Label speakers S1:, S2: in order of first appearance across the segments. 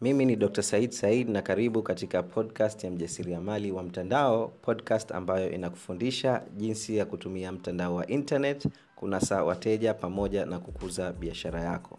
S1: mimi ni dr said said na karibu katika podcast ya mjasiriamali wa mtandao podcast ambayo inakufundisha jinsi ya kutumia mtandao wa internet kunasa wateja pamoja na kukuza biashara yako.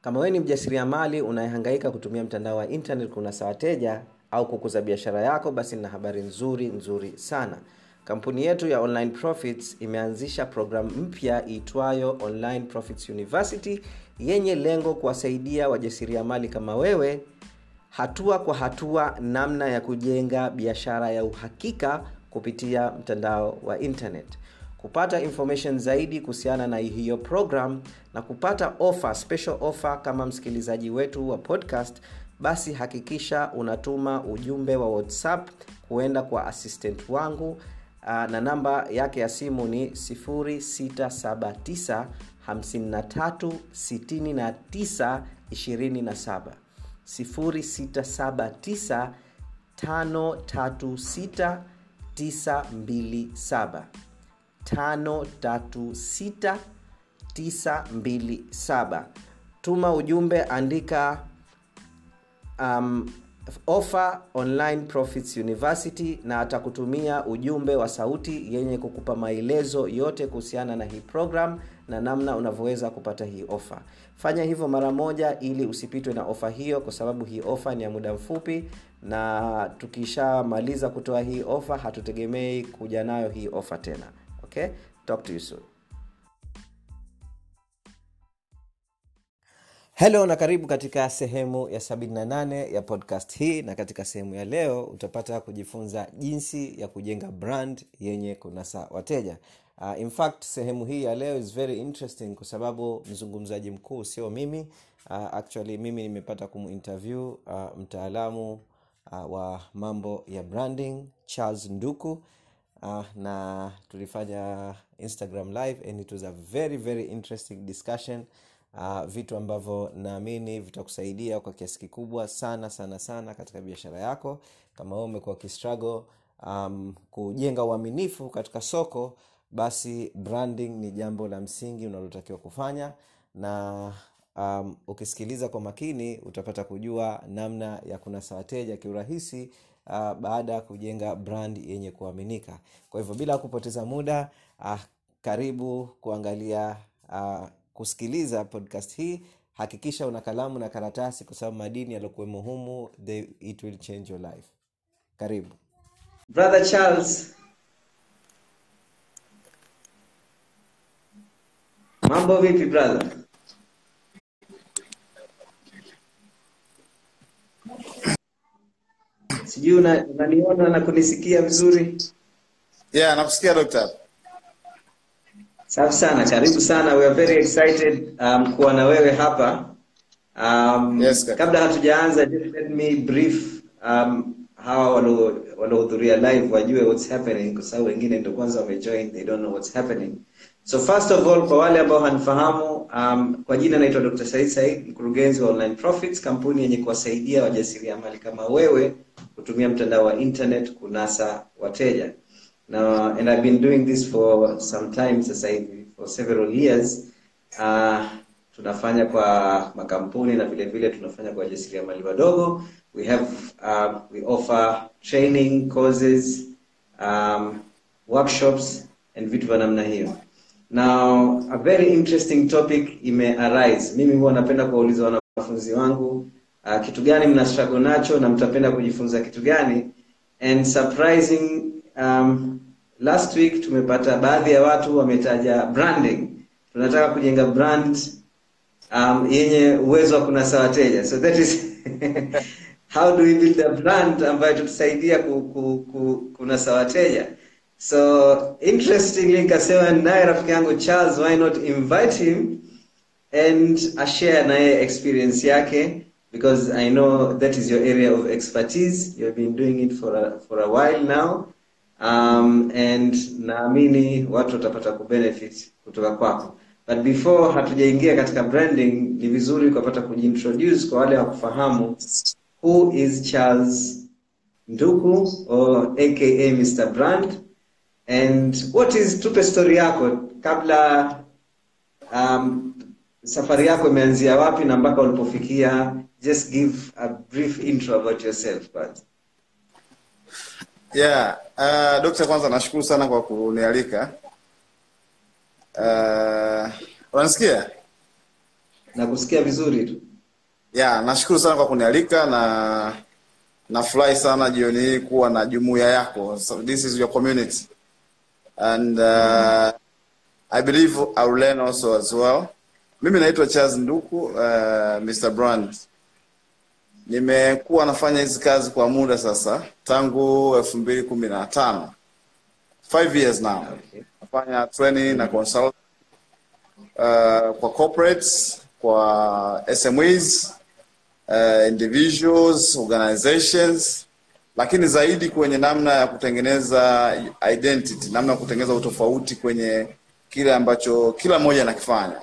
S1: Kama wewe ni mjasiriamali unayehangaika kutumia mtandao wa internet kunasa wateja au kukuza biashara yako basi nina habari nzuri nzuri sana. Kampuni yetu ya online profits imeanzisha programu mpya iitwayo online profits university yenye lengo kuwasaidia wajasiriamali kama wewe hatua kwa hatua namna ya kujenga biashara ya uhakika kupitia mtandao wa internet. Kupata information zaidi kuhusiana na hiyo program na kupata offer, special offer kama msikilizaji wetu wa podcast basi hakikisha unatuma ujumbe wa whatsapp kuenda kwa assistant wangu na namba yake ya simu ni 679 53 69 27 0679 536 927 536927 tuma ujumbe andika um, offer online profits university na atakutumia ujumbe wa sauti yenye kukupa maelezo yote kuhusiana na hii program na namna unavyoweza kupata hii ofa. Fanya hivyo mara moja ili usipitwe na ofa hiyo kwa sababu hii ofa ni ya muda mfupi na tukishamaliza kutoa hii ofa hatutegemei kuja nayo hii ofa tena. Okay? Talk to you soon. Helo na karibu katika sehemu ya 78 ya podcast hii na katika sehemu ya leo utapata kujifunza jinsi ya kujenga brand yenye kunasa wateja uh, in fact sehemu hii ya leo is very interesting kwa sababu mzungumzaji mkuu sio mimi. Uh, actually mimi nimepata kuminterview uh, mtaalamu uh, wa mambo ya branding charles nduku. Uh, na tulifanya instagram live and it was a very very interesting discussion. Uh, vitu ambavyo naamini vitakusaidia kwa kiasi kikubwa sana sana sana katika biashara yako. Kama umekuwa kistruggle um, kujenga uaminifu katika soko basi branding ni jambo la msingi unalotakiwa kufanya na um, ukisikiliza kwa makini utapata kujua namna ya kunasa wateja kiurahisi uh, baada ya kujenga brand yenye kuaminika. Kwa hivyo bila kupoteza muda uh, karibu kuangalia uh, kusikiliza podcast hii. Hakikisha una kalamu na karatasi kwa sababu madini yaliokuwemo humu it will change your life. Karibu. Brother charles mambo vipi brother? Sijui unaniona una na kunisikia vizuri?
S2: Yeah nakusikia dokta
S1: safi sana karibu sana. We are very excited um, kuwa na wewe hapa. Um,
S2: Yes, kaka.
S1: kabla hatujaanza just let me brief um, hawa walio- waliohudhuria live wajue what's happening kwa sababu wengine ndio kwanza wamejoin they don't know what's happening so first of all kwa wale ambao hanifahamu um, kwa jina naitwa dr said said mkurugenzi wa online profits kampuni yenye kuwasaidia wajasiriamali kama wewe kutumia mtandao wa internet kunasa wateja Na and I've been doing this for some time sasa hivi for several years. Uh, tunafanya kwa makampuni na vile vile tunafanya kwa wajasiriamali wadogo. We have uh, we offer training courses, um, workshops and vitu vya namna hiyo. Now, a very interesting topic ime arise. Mimi huwa napenda kuwauliza wanafunzi wangu uh, kitu gani mna struggle nacho na mtapenda kujifunza kitu gani? And surprising um, last week tumepata baadhi ya watu wametaja branding. Tunataka kujenga brand um, yenye uwezo wa kunasa wateja. So that is how do we build a brand ambayo tutusaidia ku, ku, ku, kunasa wateja so interestingly nikasema naye rafiki yangu charles why not invite him and ashare naye experience yake? Because i know that is your area of expertise. You have been doing it for a, for a while now. Um, and naamini watu watapata kubenefit kutoka kwako. But before hatujaingia katika branding ni vizuri ukapata kujiintroduce kwa wale wakufahamu who is charles nduku or aka mr brand and what is tupe story yako kabla um, safari yako imeanzia wapi na mpaka ulipofikia just give a brief intro about yourself but
S2: Yeah, uh, Dokta, kwanza nashukuru sana kwa kunialika. Uh, unanisikia?
S1: nakusikia vizuri tu
S2: Yeah, nashukuru sana kwa kunialika na nafurahi sana jioni hii kuwa na jumuiya yako. So this is your community. And uh, I believe I will learn also as well. Mimi naitwa Charles Nduku, uh, Mr. Brand. Nimekuwa nafanya hizi kazi kwa muda sasa tangu elfu mbili kumi na tano five years now.
S1: okay.
S2: Nafanya training na consult uh, kwa corporates, kwa SMEs, uh, individuals, organizations, lakini zaidi kwenye namna ya kutengeneza identity, namna ya kutengeneza utofauti kwenye kile ambacho kila mmoja anakifanya.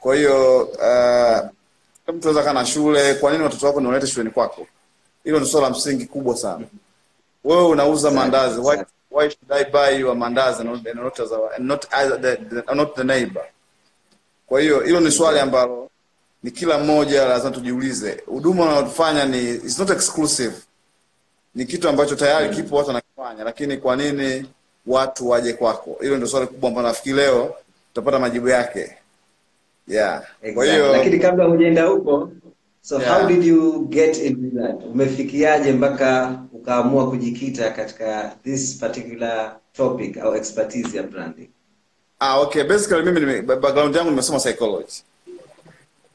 S2: Kwa hiyo uh, mtu anaweza kana shule, kwa nini watoto wako niwalete shuleni kwako? Hilo ni swala la msingi kubwa sana. Wewe unauza mandazi, why, why should I buy your mandazi and not, not, not the neighbor? Kwa hiyo hilo ni swali ambalo ni kila mmoja lazima tujiulize. Huduma unayofanya ni it's not exclusive, ni kitu ambacho tayari kipo, watu wanakifanya, lakini kwa nini watu waje kwako? Hilo ndio swali kubwa ambalo nafikiri leo tutapata majibu yake. Yeah. Kwa hiyo
S1: lakini kabla hujaenda huko so
S2: Yeah.
S1: how did you get into that umefikiaje mpaka ukaamua kujikita katika this particular topic au expertise ya branding
S2: Ah, okay. Basically mimi nime, background yangu nimesoma psychology.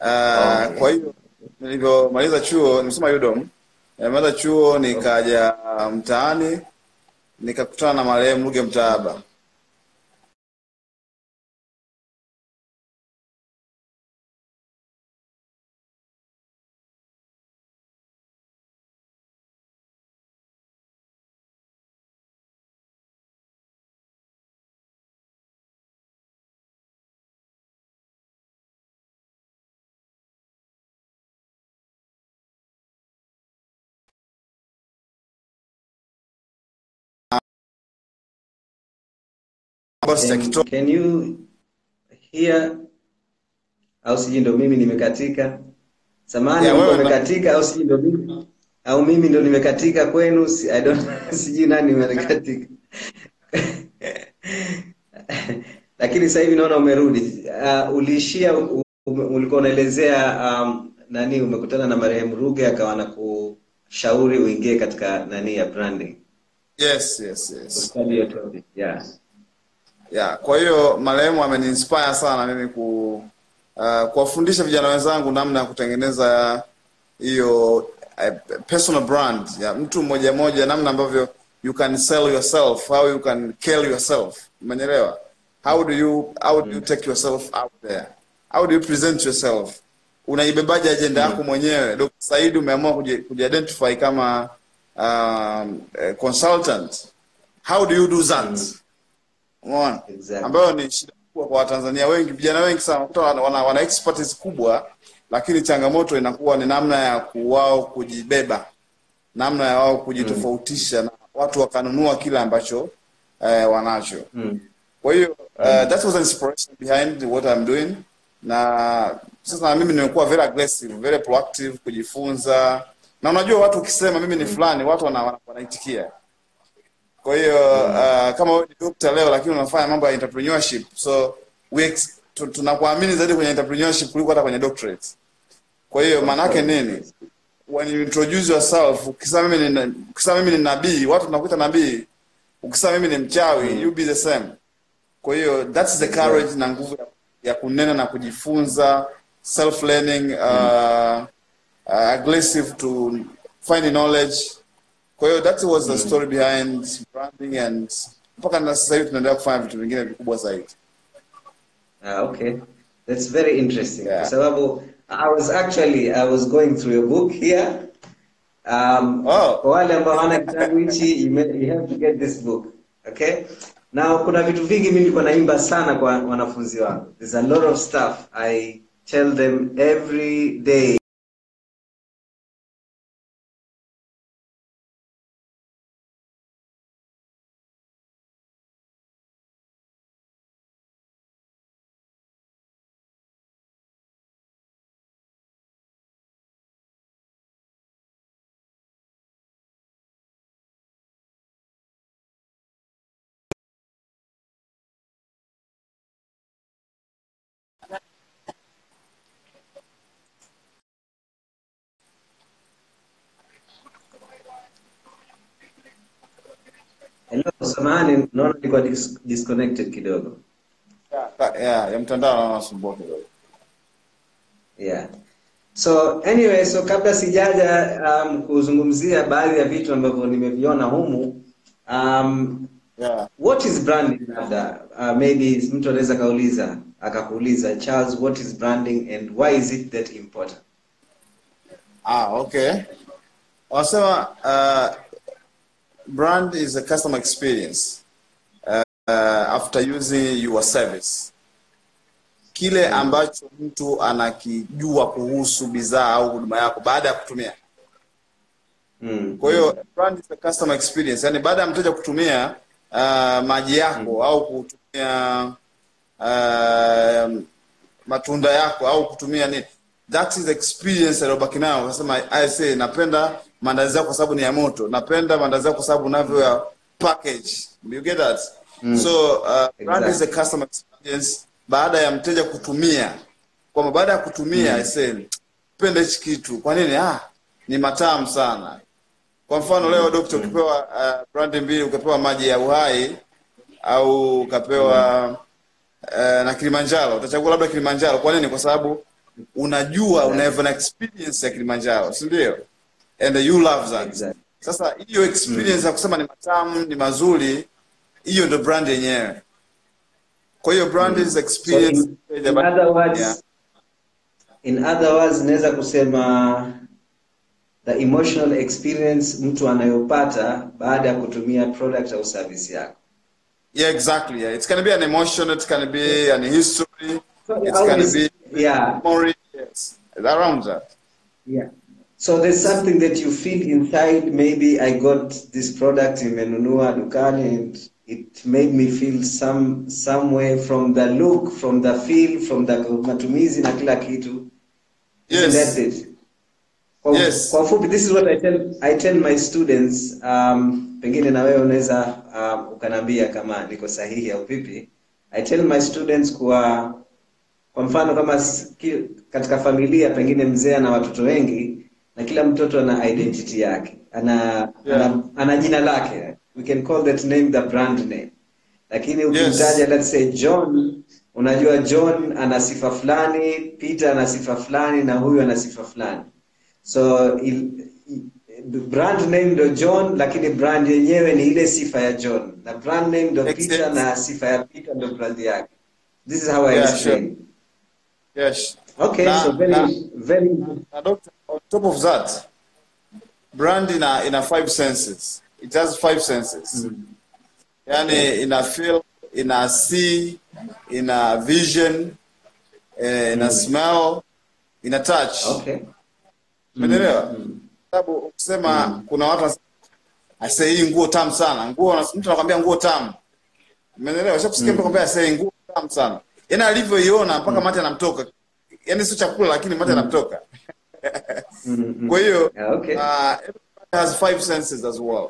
S2: Uh,
S1: Okay.
S2: kwa hiyo nilivyomaliza chuo nimesoma UDOM. Nimemaliza chuo nikaja mtaani nikakutana na marehemu Ruge Mtaaba. Basi ya
S1: can,
S2: kito-
S1: can you hear? Au sijui ndo mimi nimekatika?
S2: Na-
S1: umekatika au sijui ndo mimi? Au mimi ndo nimekatika kwenu? Si, I don't, sijui nani nimekatika lakini sasa hivi naona umerudi. Uh, uliishia u- ulikuwa unaelezea um, nani umekutana na marehemu Ruge akawa na kushauri uingie katika nani ya branding.
S2: Yes, yes, yes.
S1: Your topic. yeah
S2: Yeah, kwa hiyo marehemu ameniinspire sana mimi ku uh, kuwafundisha vijana wenzangu namna ya kutengeneza hiyo uh, personal brand ya mtu mmoja mmoja, namna ambavyo you can sell yourself, how you can kill yourself. Umenielewa? How do you how do you take yourself out there? How do you present yourself? Unaibebaje ajenda yako mwenyewe? Dr. Said umeamua kuji- kujiidentify kama um, eh, consultant. How do you do that? Umeona?
S1: Exactly.
S2: Ambayo ni shida kubwa kwa Watanzania wengi, vijana wengi sana unakuta wana, wana, wana expertise kubwa, lakini changamoto inakuwa ni namna ya kuwao kujibeba, namna ya wao kujitofautisha na watu wakanunua kile ambacho eh, wanacho.
S1: mm.
S2: Kwa hiyo uh, that was inspiration behind what I'm doing, na sasa na mimi nimekuwa very aggressive, very proactive kujifunza, na unajua watu ukisema mimi ni fulani, watu wana, wana, wanaitikia kwa hiyo uh, kama wewe ni dokta leo lakini unafanya mambo ya entrepreneurship so we tunakuamini zaidi kwenye entrepreneurship kuliko hata kwenye doctorate. Kwa hiyo maana yake nini? When you introduce yourself, ukisema mimi ni ukisema mimi ni nabii, watu tunakuita nabii. Ukisema mimi ni mchawi, you be the same. Kwa hiyo that's the courage na nguvu ya, kunena na kujifunza, self learning, uh, uh, aggressive to find knowledge kwa hiyo that was the story behind branding and mpaka na sasa hivi tunaendelea kufanya vitu vingine vikubwa zaidi.
S1: Ah, okay. That's very interesting.
S2: Yeah.
S1: Kwa sababu I was actually I was going through your book here. Um,
S2: Oh.
S1: kwa wale ambao hawana kitabu hichi you, have to get this book. Okay? Now kuna vitu vingi mimi nilikuwa naimba sana kwa wanafunzi wangu. There's a lot of stuff I tell them every day samahani naona nilikuwa dis disconnected kidogo.
S2: Yeah, yeah, ya mtandao kidogo.
S1: Yeah. So anyway so kabla sijaja um, kuzungumzia baadhi ya vitu ambavyo nimeviona humu um,
S2: yeah.
S1: what is branding labda? Uh, maybe mtu anaweza kauliza akakuuliza charles what is branding and why is it that important?
S2: Ah, okay. Wasema uh, brand is a customer experience uh, uh, after using your service. Kile ambacho mtu anakijua kuhusu bidhaa au huduma yako baada ya kutumia.
S1: mm.
S2: Kwa hiyo brand is a customer experience, yani baada ya mteja kutumia uh, maji yako au kutumia uh, matunda yako au kutumia nini, that is experience aliyobaki nayo. Akasema I say napenda maandazi yako kwa sababu ni ya moto, napenda maandazi yako kwa sababu unavyo ya package. You get that? So uh, exactly. is a customer experience baada ya mteja kutumia, kwamba baada ya kutumia I say penda hichi kitu. Kwa nini? Ah, ni matamu sana. Kwa mfano leo dokta, ukipewa uh, brandi mbili, ukapewa maji ya uhai au ukapewa uh, na Kilimanjaro, utachagua labda Kilimanjaro. Kwa nini? Kwa sababu unajua una have an experience ya Kilimanjaro, si ndio? And you love that.
S1: Exactly.
S2: Sasa hiyo experience ya kusema ni matamu, ni mazuri, hiyo ndio brand yenyewe. Kwa hiyo brand is
S1: mm.
S2: So
S1: in, in other words,
S2: Yeah.
S1: in other words naweza kusema the emotional experience mtu anayopata baada ya kutumia product au service yako
S2: Yeah, exactly. Yeah. It's gonna be an emotion, it can be an history, it's
S1: Au
S2: gonna
S1: is-
S2: be
S1: yeah
S2: memory, yes. Around that.
S1: Yeah. So there's something that you feel inside. Maybe I got this product nimenunua dukani and it made me feel some somewhere from the look, from the feel, from the matumizi na kila kitu.
S2: Yes.
S1: That's it. Kwa,
S2: Yes.
S1: kwa fupi, this is what I tell, I tell my students. Um, pengine na wewe unaweza um, ukaniambia kama niko sahihi au vipi. I tell my students kuwa kwa mfano kama katika familia pengine mzee na watoto wengi na kila mtoto ana identity yake ana,
S2: Yeah.
S1: ana, ana jina lake we can call that name the brand name lakini ukimtaja let's say john unajua john ana sifa fulani peter ana sifa fulani na huyu ana sifa fulani so il, brand name ndo john lakini brand yenyewe ni ile sifa ya john na brand name ndo
S2: Makes
S1: peter
S2: sense.
S1: na sifa ya peter ndo brand yake this is how i
S2: Yeah,
S1: sure.
S2: Yes.
S1: Okay,
S2: Na-
S1: so very,
S2: na-
S1: very
S2: Na doctor, on top of that, brand ina ina five senses. It has five senses. Yani ina feel, ina see, ina vision, eh, ina smell, ina touch.
S1: okay.
S2: Umeelewa? Sababu ukisema kuna watu wanasema, hii nguo tamu sana. Nguo mtu anakwambia nguo tamu. Umeelewa? Ushakusikia mtu anakwambia ase hii nguo tamu sana. Yaani alivyoiona mpaka mate anamtoka. Yaani sio chakula lakini mate anamtoka.
S1: Mm,
S2: Kwa hiyo
S1: okay.
S2: uh, has five senses as well.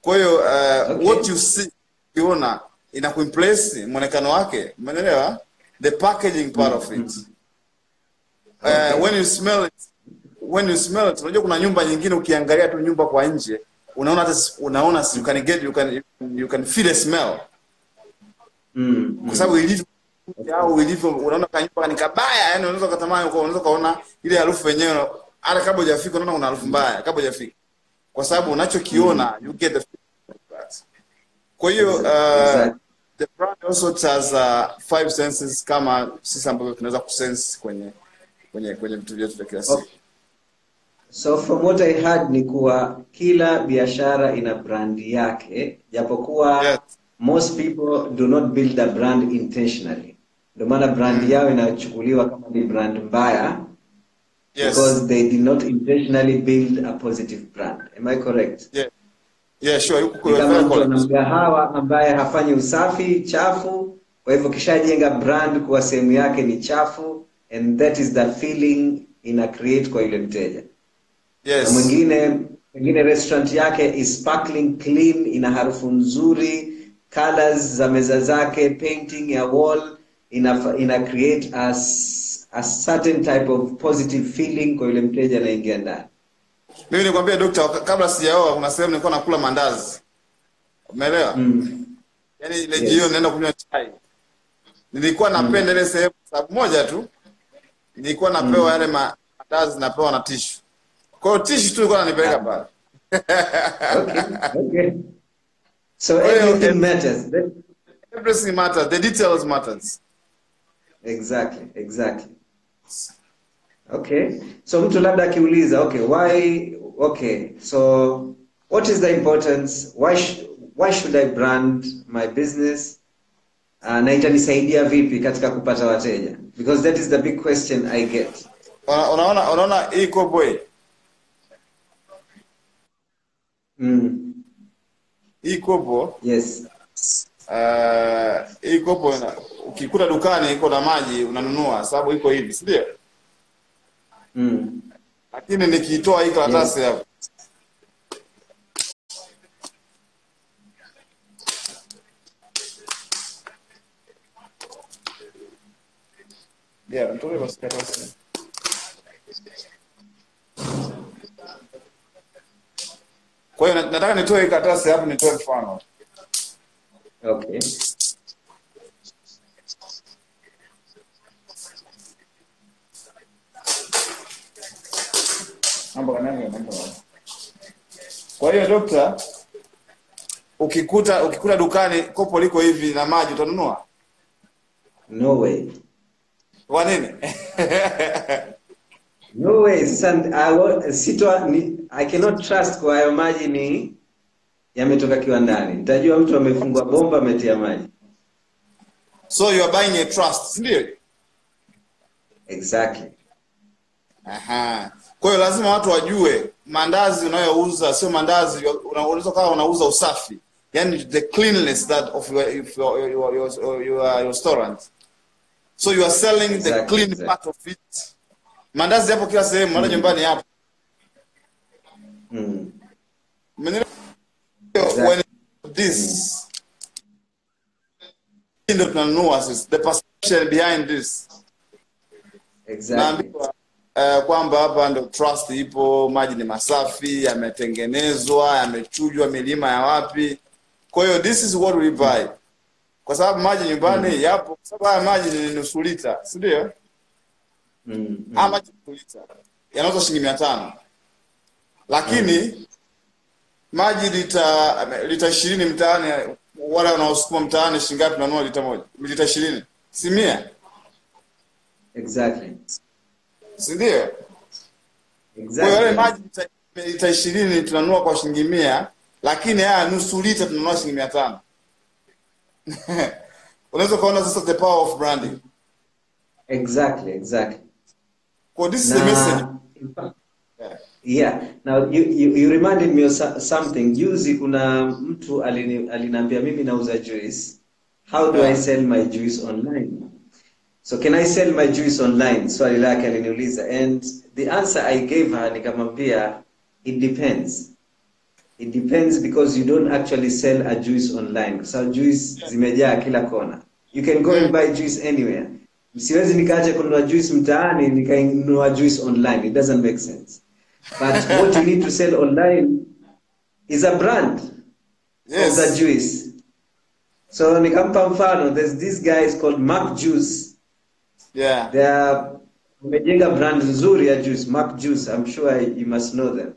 S2: Kwa hiyo uh,
S1: Okay.
S2: what you see ukiona ina kuimplace mwonekano wake, umeelewa? The packaging part of it. Uh, when you smell it, when you smell it, unajua kuna nyumba nyingine ukiangalia tu nyumba kwa nje, unaona hata unaona you can get you can you can feel the smell
S1: Mm,
S2: kwa sababu ilivyo au ilivyo unaona kanyumba ni kabaya yani unaweza kutamani unaweza kaona ile harufu yenyewe hata kabla hujafika unaona una harufu mbaya kabla hujafika kwa sababu unachokiona you get the kwa hiyo uh,
S1: Exactly.
S2: the brand also has uh, five senses kama sisi ambavyo tunaweza kusense kwenye kwenye kwenye vitu vyetu vya kila siku
S1: So from what I heard ni kuwa kila biashara ina brandi yake, japokuwa
S2: Yes.
S1: most people do not build a brand intentionally. Ndio maana brand yao inachukuliwa kama ni brand mbaya
S2: yes.
S1: because they did not intentionally build a positive brand. Am I correct?
S2: yeah. Yeah sure
S1: mgahawa ambaye hafanyi usafi chafu kwa hivyo kishajenga brand kuwa sehemu yake ni chafu and that is the feeling ina create kwa yule mteja. Na
S2: yes
S1: mwingine mwingine restaurant yake is sparkling clean ina harufu nzuri colors za meza zake painting ya wall ina, ina create a, s- a certain type of positive feeling kwa yule mteja anaingia ndani
S2: mimi nikwambia dokta kabla sijaoa kuna sehemu nilikuwa nakula mandazi umeelewa
S1: mm.
S2: yaani ile
S1: Yes.
S2: jioni naenda kunywa chai nilikuwa napenda ile sehemu sababu moja tu nilikuwa napewa yale mandazi napewa na tishu kwa hiyo tishu tu ilikuwa nanipeleka pale
S1: Okay. Okay. So everything matters.
S2: Everything matters the details matters
S1: Exactly, exactly. Okay. So mtu labda akiuliza, okay, why okay, so what is the importance? Why sh why should I brand my business? Uh, na itanisaidia vipi katika kupata wateja? Because that is the big question I get.
S2: Una- unaona unaona iko boy
S1: Mm.
S2: hii
S1: Yes.
S2: uh, hii kopo ina- ukikuta dukani iko na maji unanunua sababu iko hivi si ndio
S1: Mm.
S2: lakini nikiitoa hii karatasi hapo Yeah, nitoe basi karatasi. Kwa hiyo nataka nitoe karatasi hapo nitoe mfano.
S1: Okay.
S2: Mambo kanani mambo. Kwa hiyo dokta, ukikuta ukikuta dukani kopo liko hivi na maji utanunua?
S1: No way.
S2: Kwa nini?
S1: No way. Sasa I sitwa ni I cannot trust kwa hayo maji ni yametoka kiwandani. Nitajua mtu amefungua bomba ametia maji.
S2: so you are buying a trust, sindio?
S1: Exactly.
S2: Aha. Kwa hiyo lazima watu wajue mandazi unayouza sio mandazi una- unaweza kama unauza usafi. Yaani the cleanliness that of your your your your, your, restaurant. So you are selling the
S1: Exactly,
S2: clean
S1: exactly.
S2: part of it. Mandazi yapo kila sehemu, hata nyumbani yapo.
S1: Mm.
S2: Umenielewa?
S1: Exactly.
S2: When this tunanunua sisi, the perception behind this.
S1: Exactly.
S2: Uh, kwamba hapa ndo trust ipo, maji ni masafi, yametengenezwa, yamechujwa milima ya wapi. Kwa hiyo this is what we buy, kwa sababu maji nyumbani yapo, kwa sababu haya maji ni nusu lita, si ndio?
S1: Mm. mm.
S2: Haya maji nusu lita yanauzwa shilingi mia tano lakini maji lita lita ishirini mtaani, wale wanaosukuma mtaani shilingi ngapi tunanunua lita moja? Lita ishirini si mia,
S1: Exactly.
S2: Si ndio? Kwa hiyo maji lita- ishirini tunanunua kwa shilingi mia, lakini haya nusu lita tunanunua shilingi mia tano. Unaweza ukaona sasa the power of branding.
S1: Exactly. Exactly.
S2: Well, this is the message. Yeah.
S1: yeah. Now you, you, you reminded me of something. Juzi kuna mtu alini, aliniambia mimi nauza juice. How do I sell my juice online? So can I sell my juice online? Swali lake aliniuliza and the answer I gave her nikamwambia it depends. It depends because you don't actually sell a juice online. Kwa sababu juice zimejaa kila kona. You can go and buy juice anywhere. Siwezi nikaacha kununua juice mtaani nikainunua juice online. It doesn't make sense. But what you need to sell online is a brand
S2: Yes.
S1: of the juice. So nikampa mfano, there's this guy is called Mark Juice.
S2: Yeah.
S1: They are wamejenga brand nzuri ya juice, Mac Juice. I'm sure you must know them.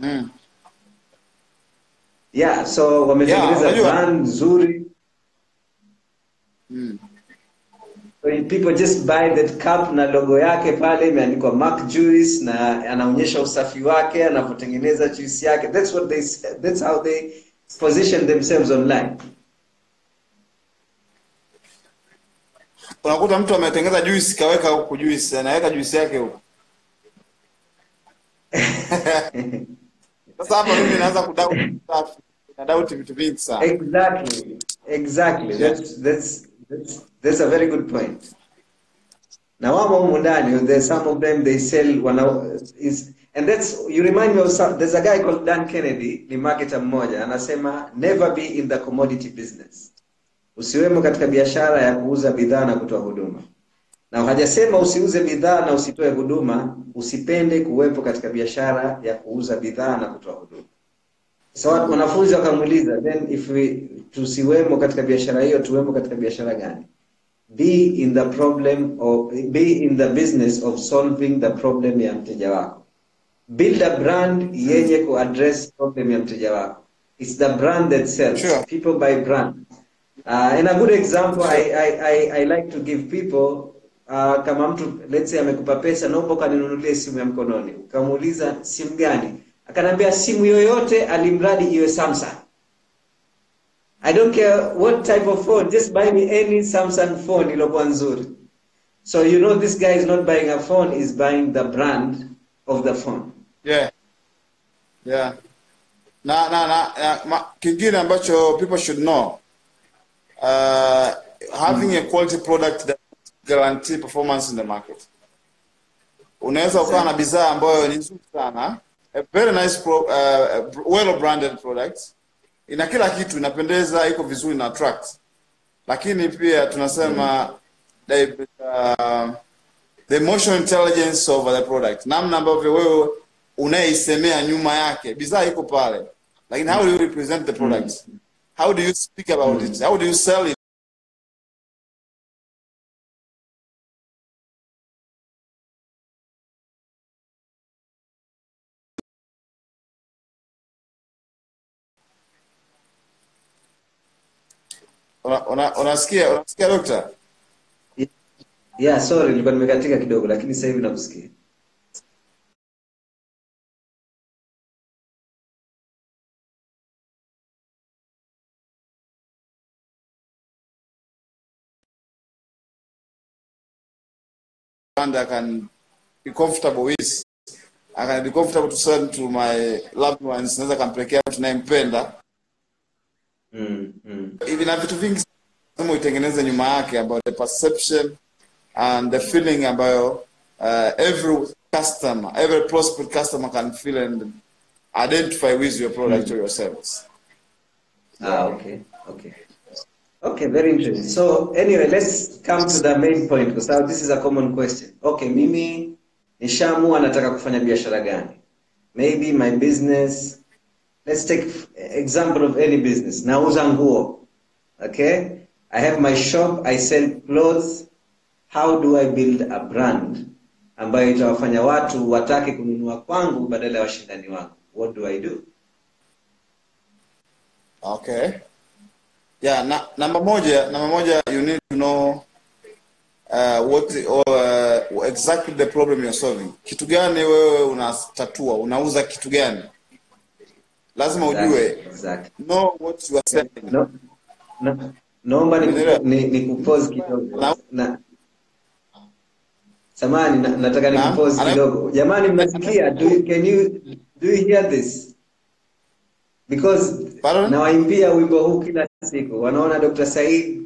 S2: Mm.
S1: Yeah, so wametengeneza
S2: Yeah,
S1: brand nzuri.
S2: Mm.
S1: So people just buy that cup na logo yake pale imeandikwa Mac Juice na anaonyesha usafi wake anapotengeneza juice yake. That's what they that's how they position themselves online.
S2: Unakuta mtu ametengeza juice kaweka huku juice, anaweka juice yake huku. Sasa hapa mimi naanza kudoubt stuff. Na doubt vitu vingi sana.
S1: Exactly. Exactly. That's that's that's that's a very good point. Na wamo humu ndani, there's some of them they sell wana is and that's you remind me of some, there's a guy called Dan Kennedy, ni marketer mmoja, anasema never be in the commodity business. Usiwemo katika biashara ya kuuza bidhaa na kutoa huduma. Na hajasema usiuze bidhaa na usitoe huduma, usipende kuwepo katika biashara ya kuuza bidhaa na kutoa huduma. so wanafunzi wakamuuliza then if we tusiwemo katika biashara hiyo tuwemo katika biashara gani be in the problem or be in the business of solving the problem ya mteja wako build a brand yenye kuaddress problem ya mteja wako it's the brand that sells
S2: Sure.
S1: people buy brand uh, and a good example I, I, I, I like to give people uh, kama mtu let's say amekupa pesa naomba ukaninunulie simu ya mkononi. Ukamuuliza simu gani? Akanambia simu yoyote alimradi iwe samsung. I don't care what type of phone just buy me any samsung phone iliyokuwa nzuri. So you know this guy is not buying a phone is buying the brand of the phone.
S2: Yeah. Yeah. Na na na, na ma, kingine ambacho people should know uh, having a quality product that guarantee performance in the market. Unaweza ukawa na bidhaa ambayo ni nzuri sana a very nice pro, uh, well branded product. Ina kila kitu inapendeza iko vizuri na attract lakini pia tunasema mm. uh, the emotional intelligence of the product. Namna ambavyo wewe unayeisemea nyuma yake. Bidhaa iko pale lakini how you represent the product how do you speak about it? How do you sell it? Una- una- unasikia unasikia dokta
S1: yeah sorry nilikuwa nimekatika kidogo lakini sasa hivi nakusikia
S2: brand I can be comfortable with. I can be comfortable to sell to my loved ones. Naweza kampelekea mtu nayempenda.
S1: mm, mm.
S2: Hivi na vitu vingi lazima uitengeneze nyuma yake about the perception and the feeling ambayo uh, every customer, every prospect customer can feel and identify with your product or your service.
S1: Ah, okay, okay. Okay, very interesting. So anyway, let's come to the main point kwa sababu this is a common question. Okay, mimi nishaamua nataka kufanya biashara gani? Maybe my business, let's take example of any business. Nauza nguo. Okay? I have my shop, I sell clothes. How do I build a brand ambayo itawafanya watu watake kununua kwangu badala ya washindani wangu? What do I do?
S2: Okay. Yeah, na, number moja, number moja you need to know uh, what or uh, exactly the problem you're solving. Kitu gani wewe unatatua, unauza kitu gani? Lazima ujue.
S1: Exactly.
S2: Know what you are selling.
S1: No, no, naomba ni, ni, ni kupause kidogo
S2: Na-
S1: na samani na, nataka ni
S2: Na-
S1: kidogo jamani mnasikia do you, can you do you hear this because nawaimbia wimbo huu kila siku. Wanaona Dr. Said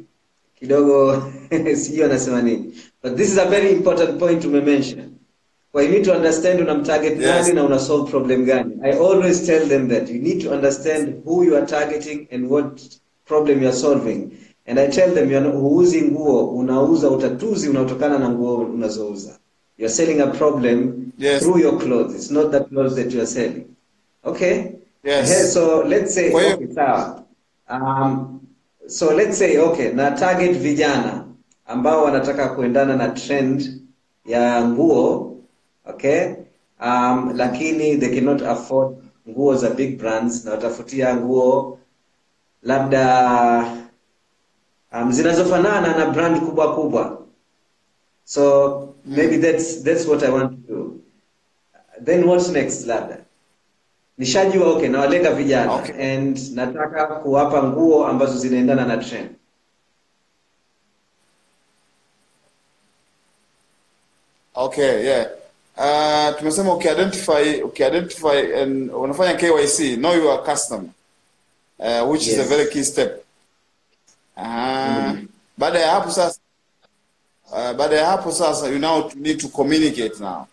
S1: kidogo sijui anasema nini. But this is a very important point umemention kwa you need to understand unamtarget
S2: Yes.
S1: nani na una solve problem gani. I always tell them that you need to understand who you are targeting and what problem you are solving. And i tell them huuzi nguo unauza utatuzi unaotokana na nguo unazouza. You're selling a problem
S2: Yes.
S1: through your clothes. It's not the clothes that you are selling. Okay
S2: Yes.
S1: So let's say okay sawa. Um, so let's say okay na target vijana ambao wanataka kuendana na trend ya nguo okay? Um, lakini they cannot afford nguo za big brands na watafutia nguo labda um, zinazofanana na brand kubwa kubwa. So maybe that's that's what i want to do. Then what's next labda nishajua okay nawalenga vijana
S2: Okay.
S1: and nataka kuwapa nguo ambazo zinaendana na trend
S2: Okay, yeah. Uh, tumesema ukiidentify ukiidentify and unafanya KYC, know your customer. Uh, which is a very key step. Uh, Baada ya hapo sasa uh, baada ya hapo sasa you now need to communicate now.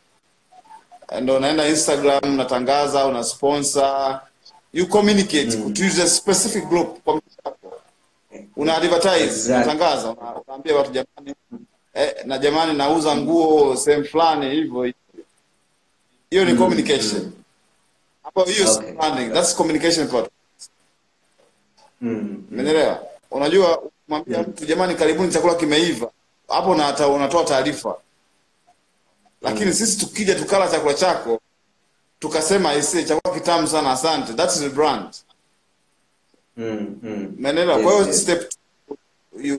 S2: Ndio unaenda Instagram unatangaza, una sponsor, you communicate to use a specific group kwa una advertise
S1: Exactly.
S2: unatangaza unaambia watu jamani eh, na jamani nauza nguo sehemu fulani hivyo hiyo ni communication hapo hiyo
S1: Okay.
S2: that's communication part
S1: Mm.
S2: Umeelewa? Unajua mwambia mtu jamani, karibuni chakula kimeiva, hapo unatoa taarifa. Lakini sisi tukija tukala chakula chako tukasema ise chakula kitamu sana, asante, that is a brand.
S1: Mm. Mm. Yes,
S2: Kwa hiyo
S1: yes.
S2: step two, you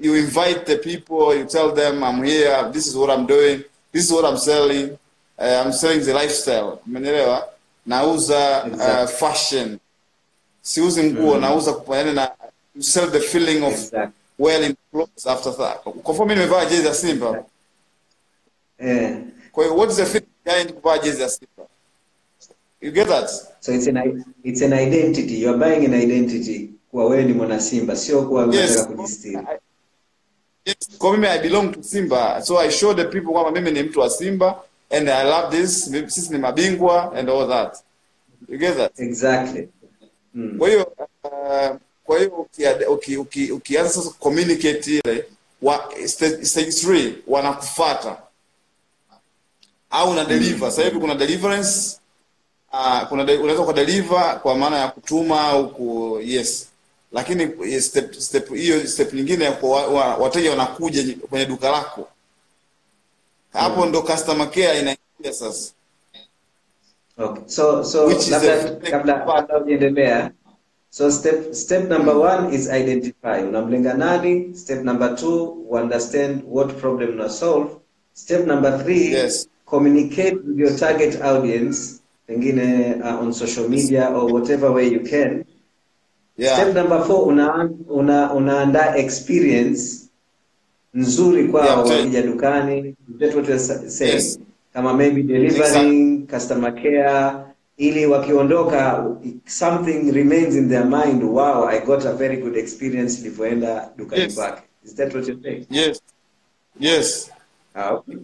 S2: you invite the people, you tell them I'm here, this is what I'm doing, this is what I'm selling. Uh, I'm selling the lifestyle. Umeelewa? Nauza uh, fashion. Siuzi nguo, nauza kupa- yaani na you sell the feeling of
S1: Exactly.
S2: well in clothes after that. Kwa mfano mimi nimevaa jezi ya Simba.
S1: Eh.
S2: Kwa hiyo what is the feeling behind kuvaa jezi ya Simba? You get that?
S1: So it's an it's an identity. You are buying an identity kuwa wewe ni mwana Simba, sio kuwa
S2: Yes.
S1: kujistiri.
S2: Yes. Kwa mimi I belong to Simba. So I show the people kwamba mimi ni mtu wa Simba and I love this. Sisi ni mabingwa and all that. You get that?
S1: Exactly. Mm.
S2: Kwa hiyo uh, kwa hiyo ukia- uki- uki- ukianza sasa communicate ile wa stage, 3 wanakufuata au una deliver. Sasa hivi kuna deliverance uh, kuna de, unaweza kwa deliver kwa maana ya kutuma au ku, yes, lakini yes, step step hiyo step nyingine ya wa, wa, wateja wanakuja kwenye duka lako hapo ndo customer care inaingia sasa.
S1: Okay. So so labda kabla hujaendelea. So step step number one is identify. Unamlenga nani? Step number two, understand what problem una solve. Step number three,
S2: Yes.
S1: Communicate with your target audience, pengine uh, on social media or whatever way you can.
S2: Yeah.
S1: Step number four, una, una, unaandaa experience nzuri kwao
S2: Yeah,
S1: wakija dukani. What you're.
S2: Yes.
S1: Kama maybe delivering, customer care, ili wakiondoka something remains in their mind. Wow, I got a very good experience nilivyoenda dukani
S2: Yes.
S1: kwake. Is that what you think
S2: Yes. Yes.
S1: Ah, okay.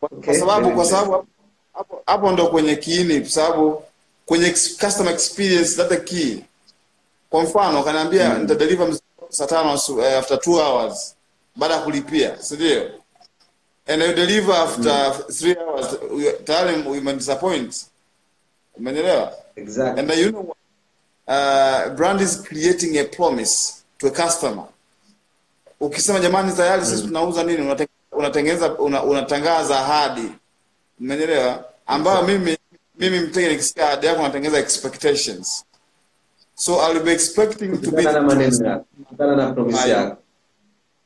S2: Kwa sababu kwa sababu hapo hapo ndo kwenye kiini, kwa sababu kwenye customer experience data key. Kwa mfano kaniambia nita deliver saa tano eh, after two hours baada ya kulipia, si ndio? And I deliver after three hours, tayari ume disappoint. Umeelewa?
S1: Exactly.
S2: And you know what? Uh, brand is creating a promise to a customer. Ukisema jamani, tayari sisi tunauza nini, unate- unatengeneza una, unatangaza ahadi, umenielewa? Ambayo mimi mimi mtege nikisikia ahadi yako natengeneza expectations, so I'll be expecting to be
S1: na maneno yako, na promise yako.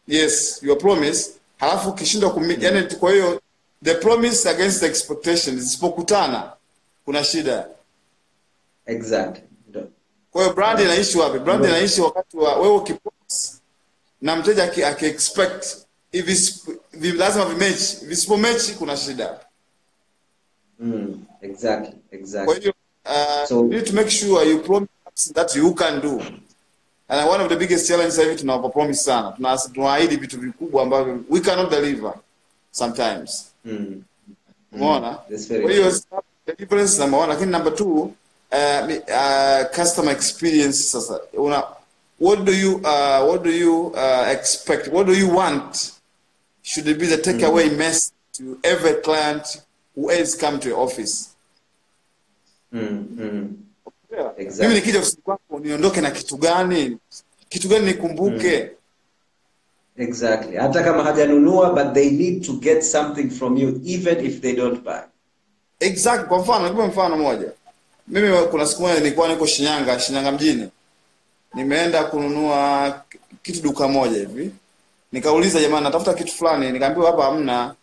S2: yes your promise, halafu ukishindwa kumi, yani, kwa hiyo the promise against the expectations zisipokutana, kuna shida.
S1: Exactly.
S2: Kwa hiyo brand inaishi wapi? Brand inaishi wakati wa wewe ukipromise na mteja aki, aki expect hivi lazima vimechi, visipomechi kuna shida.
S1: Mm, exactly,
S2: Kwa hiyo uh,
S1: So-
S2: you need to make sure you promise that you can do. And one of the biggest challenges hivi tunawapa promise sana. Tunaahidi vitu vikubwa ambavyo we cannot deliver sometimes.
S1: Mm.
S2: Umeona? Kwa hiyo deliverance number one, lakini number two, uh, uh, customer experience sasa. Una what do you uh, what do you uh, expect? What do you want? Should be the takeaway message to every client who has come to your office?
S1: Mm, mm. Exactly.
S2: Mimi nikija ofisini kwako niondoke na kitu gani? Kitu gani nikumbuke?
S1: Exactly. Hata kama hajanunua but they need to get something from you even if they don't buy.
S2: Exactly. Kwa mfano, nikupe mfano moja. Mimi kuna siku moja nilikuwa niko Shinyanga, Shinyanga mjini. Nimeenda kununua kitu duka moja hivi. Nikauliza jamani, natafuta kitu fulani, nikaambiwa hapa hamna.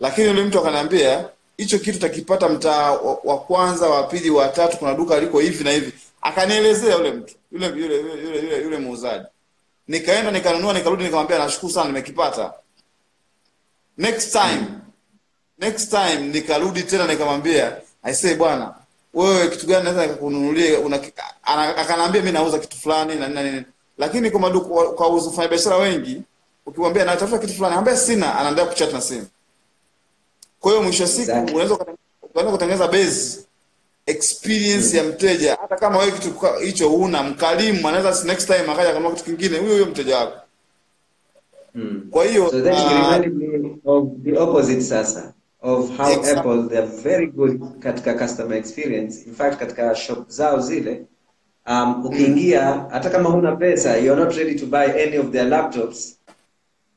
S2: Lakini yule mtu akaniambia hicho kitu takipata mtaa wa, wa kwanza, wa pili, wa tatu, kuna duka liko hivi na hivi. Akanielezea yule mtu, yule yule yule yule, yule, muuzaji. Nikaenda nikanunua, nikarudi, nikamwambia nashukuru sana, nimekipata. Next time next time nikarudi tena nikamwambia I say bwana wewe kitu gani naweza nikakununulia akaniambia mimi nauza kitu fulani na nini lakini kwa maduka kwa wafanya biashara wengi ukimwambia natafuta kitu fulani anambia sina anaendelea kuchat na simu kwa hiyo mwisho siku
S1: Exactly.
S2: unaweza unaweza kutengeneza base experience ya mteja hata kama wewe kitu hicho huna mkalimu anaweza next time akaja kama kitu kingine huyo huyo mteja wako
S1: Mm.
S2: kwa hiyo
S1: So then
S2: uh,
S1: you me of the opposite sasa. of how
S2: Exactly.
S1: Apple they are very good katika customer experience. In fact, katika shop zao zile um, ukiingia hata kama huna pesa, you're not ready to buy any of their laptops,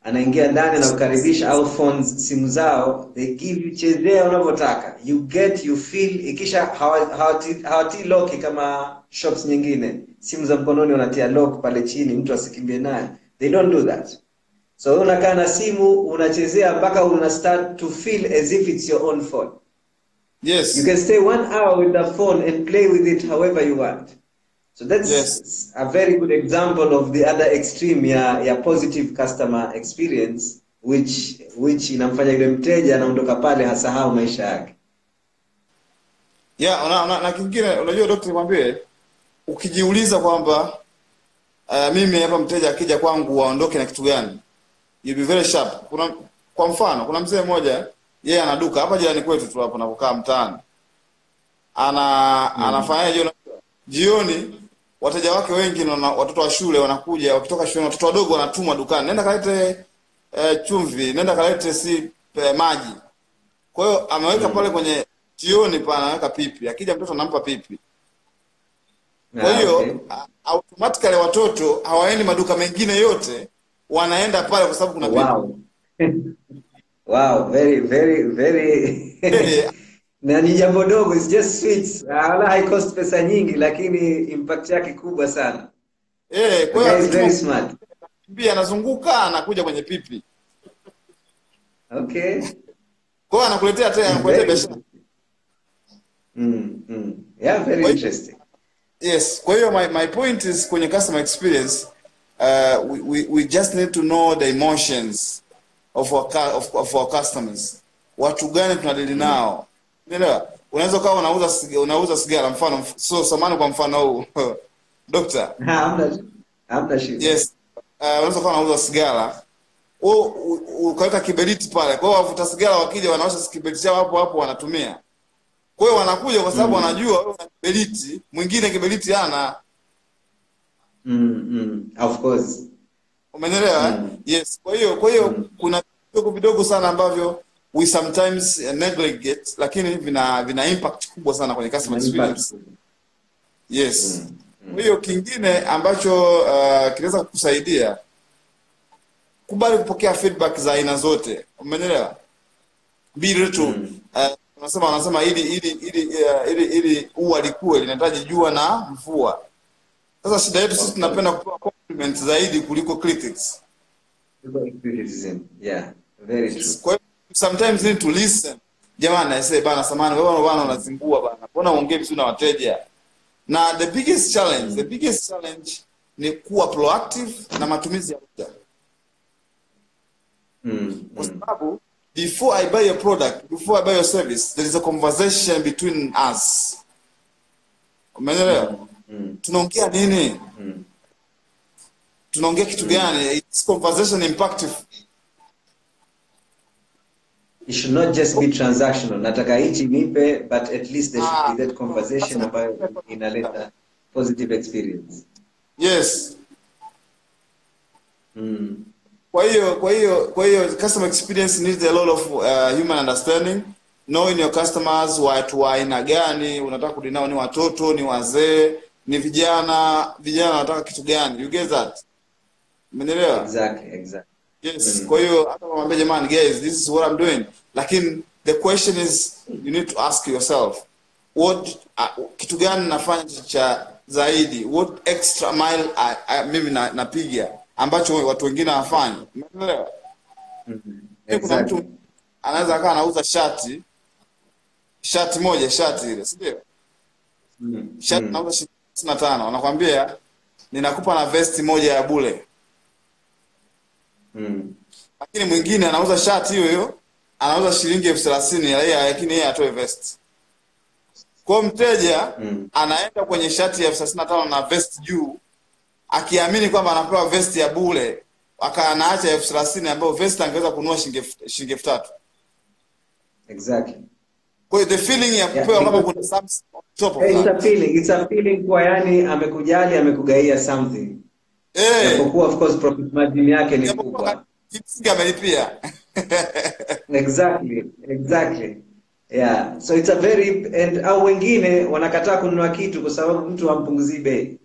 S1: anaingia ndani na kukaribisha au phones, simu zao, they give you chezea unavyotaka, you get you feel. Ikisha hawatii hawati hawati lock kama shops nyingine, simu za mkononi wanatia lock pale chini, mtu asikimbie naye, They don't do that. So wewe unakaa na simu unachezea mpaka una start to feel as if it's your own phone.
S2: Yes.
S1: You can stay one hour with the phone and play with it however you want. So that's
S2: Yes.
S1: a very good example of the other extreme ya, ya positive customer experience which which inamfanya yule mteja anaondoka pale hasahau maisha yake.
S2: Yeah, una, una, na kingine unajua dokta nikwambie ukijiuliza kwamba uh, mimi hapa mteja akija kwangu waondoke na kitu gani? You be very sharp. Kuna kwa mfano kuna mzee mmoja yeye ana duka hapa jirani kwetu tu hapo napokaa mtaani. Ana mm. anafanya Jioni wateja wake wengi na watoto wa shule wanakuja wakitoka shule watoto wadogo wanatumwa dukani. Nenda kalete e, chumvi, nenda kalete si e, maji. Kwa hiyo ameweka pale kwenye jioni pale anaweka pipi. Akija mtoto anampa pipi. Kwa
S1: Ah,
S2: hiyo
S1: okay.
S2: automatically watoto hawaendi maduka mengine yote, wanaenda pale kwa sababu kuna pipi.
S1: Wow. wow, very very very na ni jambo dogo, it's just sweets. Wala haikost pesa nyingi lakini impact yake kubwa sana.
S2: eh, kwa hiyo
S1: very smart.
S2: pia anazunguka anakuja kwenye pipi.
S1: Okay.
S2: Kwa hiyo anakuletea tena anakuletea biashara.
S1: Mm, mm. Yeah, very
S2: Kwa-
S1: interesting.
S2: Yes, kwa hiyo my, my point is kwenye customer experience uh, we, we, we just need to know the emotions of our, of, of our customers. Watu gani tunadili nao? Unaelewa? Unaweza ukawa unauza unauza sigara mfano so samani kwa mfano huu Dokta.
S1: Hamna hamna shida.
S2: Yes. Uh, unaweza kuwa unauza sigara ukaweka kiberiti pale. Kwa hiyo wavuta sigara wakija wanaosha kiberiti chao hapo hapo wanatumia. Kwa hiyo wanakuja kwa sababu wanajua wewe una kiberiti, mwingine kiberiti hana.
S1: Mm, mm. Of course.
S2: Eh?
S1: Mm.
S2: Yes. Kwa hiyo kwa hiyo kuna vidogo vidogo sana ambavyo we sometimes uh, neglect lakini vina vina impact kubwa sana kwenye customer experience. Yes. Kwa hiyo kingine ambacho uh, kinaweza kukusaidia kubali kupokea feedback za aina zote. Umeelewa? Be little. Uh, unasema wanasema ili ili ili uh, ili ili ua likue linahitaji jua na mvua. Sasa shida yetu sisi tunapenda kupewa compliments zaidi kuliko critics.
S1: Criticism. Yeah, very true.
S2: Kwa sometimes need to listen. Jamani, I say bana samani wewe bana unazingua bana. Mbona uongee vizuri na wateja? Na the biggest challenge, the biggest challenge ni kuwa proactive na matumizi ya muda.
S1: Mm,
S2: Kwa sababu before I buy your product, before I buy your service, there is a conversation between us. Umeelewa?
S1: Mm,
S2: Tunaongea nini?
S1: mm.
S2: Tunaongea kitu gani? It's conversation impactful?
S1: It should not just be transactional. Nataka hichi nipe, but at least there should be that conversation ambayo inaleta positive experience.
S2: Yes.
S1: Mm.
S2: Kwa hiyo kwa hiyo kwa hiyo customer experience needs a lot of uh, human understanding knowing your customers watu wa aina gani unataka kudinao ni watoto ni wazee ni vijana vijana wanataka kitu gani you get that umenielewa
S1: Exactly, exactly.
S2: yes kwa hiyo hata wamwambia jamani guys this is what I'm doing lakini the question is you need to ask yourself what uh, kitu gani nafanya cha zaidi what extra mile I, I, mimi na, napiga ambacho watu wengine hawafanyi umeelewa
S1: mm-hmm.
S2: exactly. kuna mtu anaweza akawa anauza shati shati moja shati ile sindio
S1: mm-hmm.
S2: shati nauza shilingi hamsini na tano anakwambia ninakupa na vesti moja ya bule
S1: Mm.
S2: lakini mwingine anauza shati hiyo hiyo anauza shilingi elfu thelathini lakini yeye atoe vest kwa mteja
S1: Mm.
S2: anaenda kwenye shati ya elfu thelathini na tano na vest juu akiamini kwamba anapewa vest ya bure aka anaacha elfu thelathini ambayo vest angeweza kununua shilingi elfu- tatu
S1: Exactly.
S2: kwa hiyo the feeling ya kupewa
S1: Yeah,
S2: kama kuna something on top of
S1: Hey, it's a feeling. It's a feeling kwa yani amekujali, amekugaia something.
S2: eh
S1: Japokuwa of course profit margin yake ni kubwa.
S2: kimsingi amelipia
S1: exactly exactly. Yeah. So it's a very and au wengine wanakataa kununua kitu kwa sababu mtu hampunguzii bei.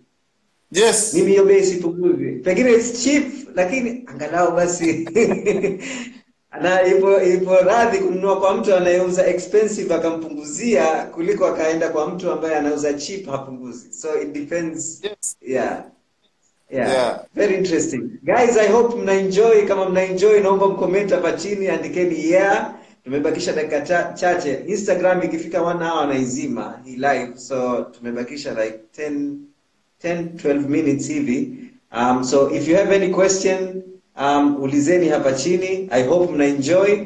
S2: Yes.
S1: Mimi hiyo bei sipunguzi pengine it's cheap lakini angalau basi. Na ipo ipo radhi kununua kwa mtu anayeuza expensive akampunguzia kuliko akaenda kwa mtu ambaye anauza cheap hapunguzi. So it depends.
S2: Yes.
S1: Yeah yeah,
S2: Yeah.
S1: very interesting. Guys i hope mnaenjoy. Kama mnaenjoy naomba mcomment hapa chini andikeni yeah. Tumebakisha dakika cha, chache. Instagram ikifika 1 hour naizima hii live so tumebakisha like 10 10 12 minutes hivi. Um, so if you have any question um, ulizeni hapa chini. I hope mnaenjoy.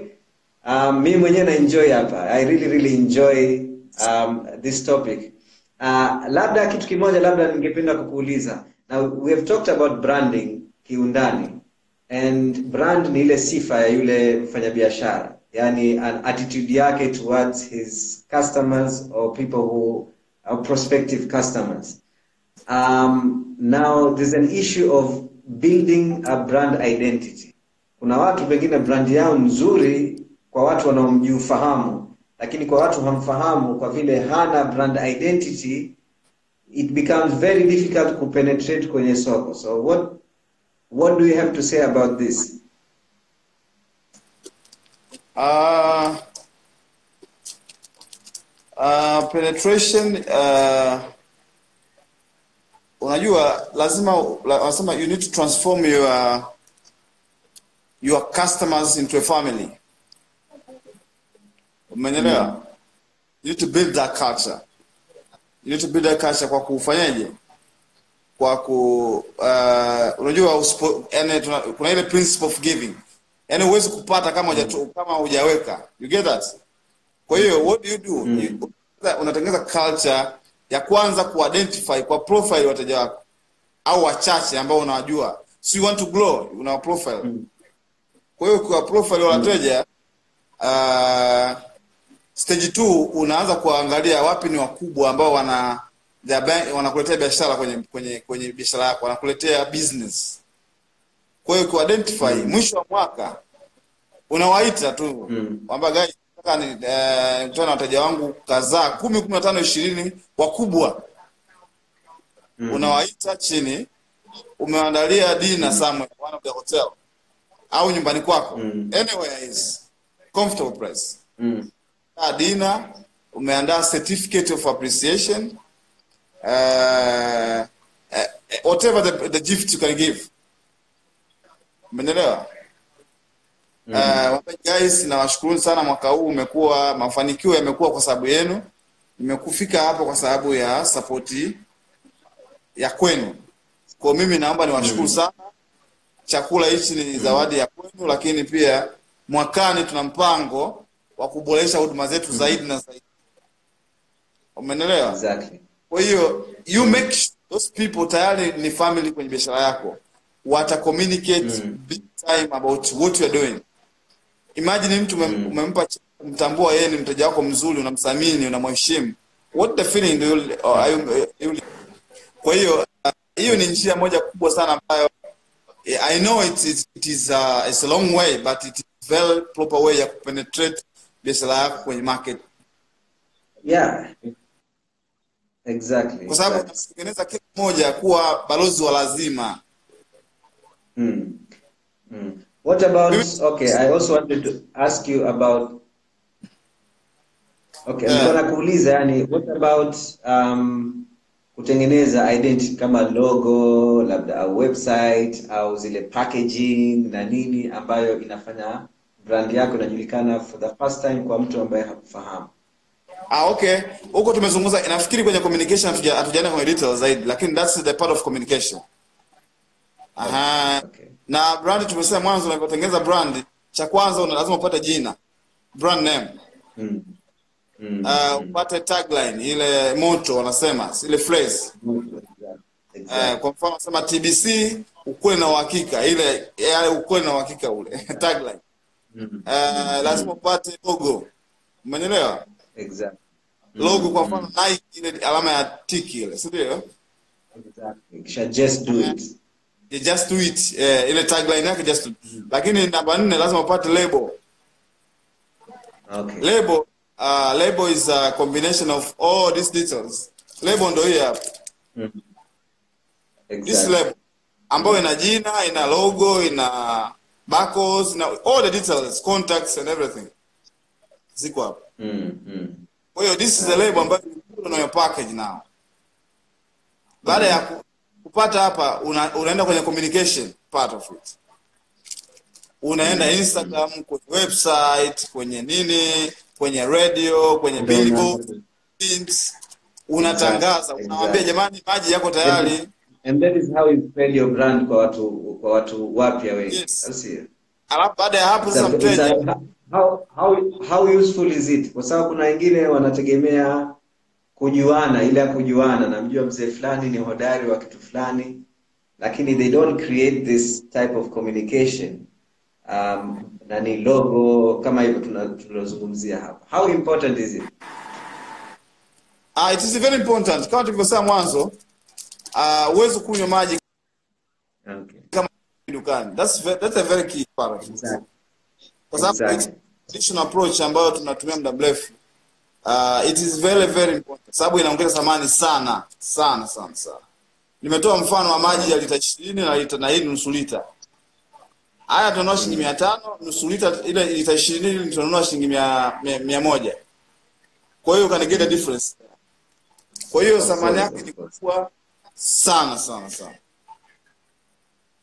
S1: Um, mimi mwenyewe naenjoy hapa. I really really enjoy um, this topic. Uh, labda kitu kimoja labda ningependa kukuuliza now we have talked about branding kiundani and brand ni ile sifa ya yule mfanyabiashara yani an attitude yake towards his customers or people who are prospective customers. Um, now there's an issue of building a brand identity. Kuna watu pengine brand yao nzuri kwa watu wanaomjiufahamu lakini kwa watu hamfahamu kwa vile hana brand identity it becomes very difficult to kupenetrate kwenye soko. So what what do you have to say about this?
S2: Uh, uh, penetration uh, unajua lazima la- wanasema you need to transform your your customers into a family. Umeelewa? You need to build that culture you need build that culture kwa kufanyaje? Kwa ku uh, unajua uspo, yani, tuna, kuna ile principle of giving. Yani huwezi kupata kama hujatu, kama hujaweka. You get that? Kwa hiyo what do you do? Mm. unatengeneza culture ya kwanza kuidentify kwa profile wateja wako. Au wachache ambao unawajua. So you want to grow una profile. Kwa hiyo kwa profile wateja mm. uh, stage 2 unaanza kuangalia wapi ni wakubwa ambao wana wanakuletea biashara kwenye kwenye kwenye biashara yako wanakuletea business kwa hiyo kuidentify mwisho wa mwaka unawaita tu
S1: Mm.
S2: guys nataka ni eh, nikutane na wateja wangu kadhaa kumi kumi na tano ishirini wakubwa
S1: Mm.
S2: unawaita chini umeandalia dina somewhere one of the hotel au nyumbani kwako
S1: Mm.
S2: anywhere is comfortable price
S1: mm.
S2: Dina umeandaa certificate of appreciation uh, uh, whatever the, the gift you can give. Umeelewa? Uh, guys nawashukuru sana mwaka huu umekuwa mafanikio yamekuwa kwa sababu yenu. Nimekufika hapo kwa sababu ya sapoti ya kwenu. Kwa mimi naomba niwashukuru sana. Chakula hichi ni zawadi ya kwenu lakini pia mwakani tuna mpango wa kuboresha huduma zetu zaidi na zaidi. Umeelewa?
S1: exactly.
S2: Kwa hiyo you make those people tayari ni family kwenye biashara yako. Wata communicate big time about what you are doing. Imagine mtu mm. umempa kumtambua yeye ni mteja wako mzuri unamthamini unamheshimu. What the feeling do you, or are you, you, kwa hiyo uh, ni njia moja kubwa sana ambayo eh, I know it is, it is uh, it's a long way but it is very proper way ya kupenetrate biashara yako kwenye market
S1: yeah exactly
S2: kwa sababu
S1: exactly.
S2: unatengeneza kila mmoja kuwa balozi wa lazima
S1: Mm. Mm. What about okay, I also wanted to ask you about okay,
S2: Yeah.
S1: nilikuwa nakuuliza yani what about um kutengeneza identity kama logo labda au website au zile packaging na nini ambayo inafanya brand yako inajulikana for the first time kwa mtu ambaye hakufahamu.
S2: Ah, okay. Huko tumezungumza nafikiri kwenye communication hatujaenda kwenye details zaidi lakini that's the part of communication. Aha.
S1: Okay.
S2: Na brand tumesema mwanzo unavyotengeneza brand cha kwanza una lazima upate jina. Brand name.
S1: Mm. Mm.
S2: Uh, upate tagline ile motto wanasema ile phrase.
S1: Exactly.
S2: Uh, kwa mfano sema TBC ukweli na uhakika ile yale ukweli na uhakika ule tagline.
S1: Mm.
S2: Uh, lazima upate logo. umenyelewa
S1: Exactly.
S2: Logo kwa mfano Nike ile alama ya tiki ile, si ndio?
S1: Exactly. Just do it.
S2: Yeah, just do it eh, ile tagline yake just do. lakini namba nne lazima upate label
S1: Okay.
S2: label uh, label is a combination of all these details label ndo hii hapa this
S1: Exactly.
S2: label ambayo ina jina ina logo ina barcodes na all the details contacts and everything. Ziko hapo
S1: Mm, mm.
S2: kwa hiyo this is the label ambayo on your package now. Baada ya ku- kupata hapa una, unaenda kwenye communication part of it. Unaenda instagram kwenye website kwenye nini kwenye radio kwenye billboard unatangaza
S1: Exactly.
S2: unawambia jamani maji yako tayari
S1: And that is how you spread your brand kwa watu kwa watu wapya wengi.
S2: Yes.
S1: Au sio?
S2: alafu baada ya hapo sasa mteja
S1: how, how, how useful is it? Kwa sababu kuna wengine wanategemea kujuana, ile ya kujuana, namjua mzee fulani ni hodari wa kitu fulani, lakini they don't create this type of communication um, na ni logo kama hivyo tunalozungumzia hapa. How important is it?
S2: uh, it is very important kama tulivyosema mwanzo uh, huwezi kunywa maji
S1: Okay.
S2: kama dukani that's, that's a very key part.
S1: Exactly.
S2: kwa sababu
S1: Exactly.
S2: traditional approach ambayo tunatumia muda mrefu uh, it is very very important sababu inaongeza thamani sana sana sana sana nimetoa mfano wa maji ya lita ishirini na lita na hii nusu lita haya tunanunua shilingi mia tano nusu lita ile lita ishirini tunanunua shilingi mia, mia, mia moja kwa hiyo can get a difference kwa hiyo thamani yake ni kubwa sana sana sana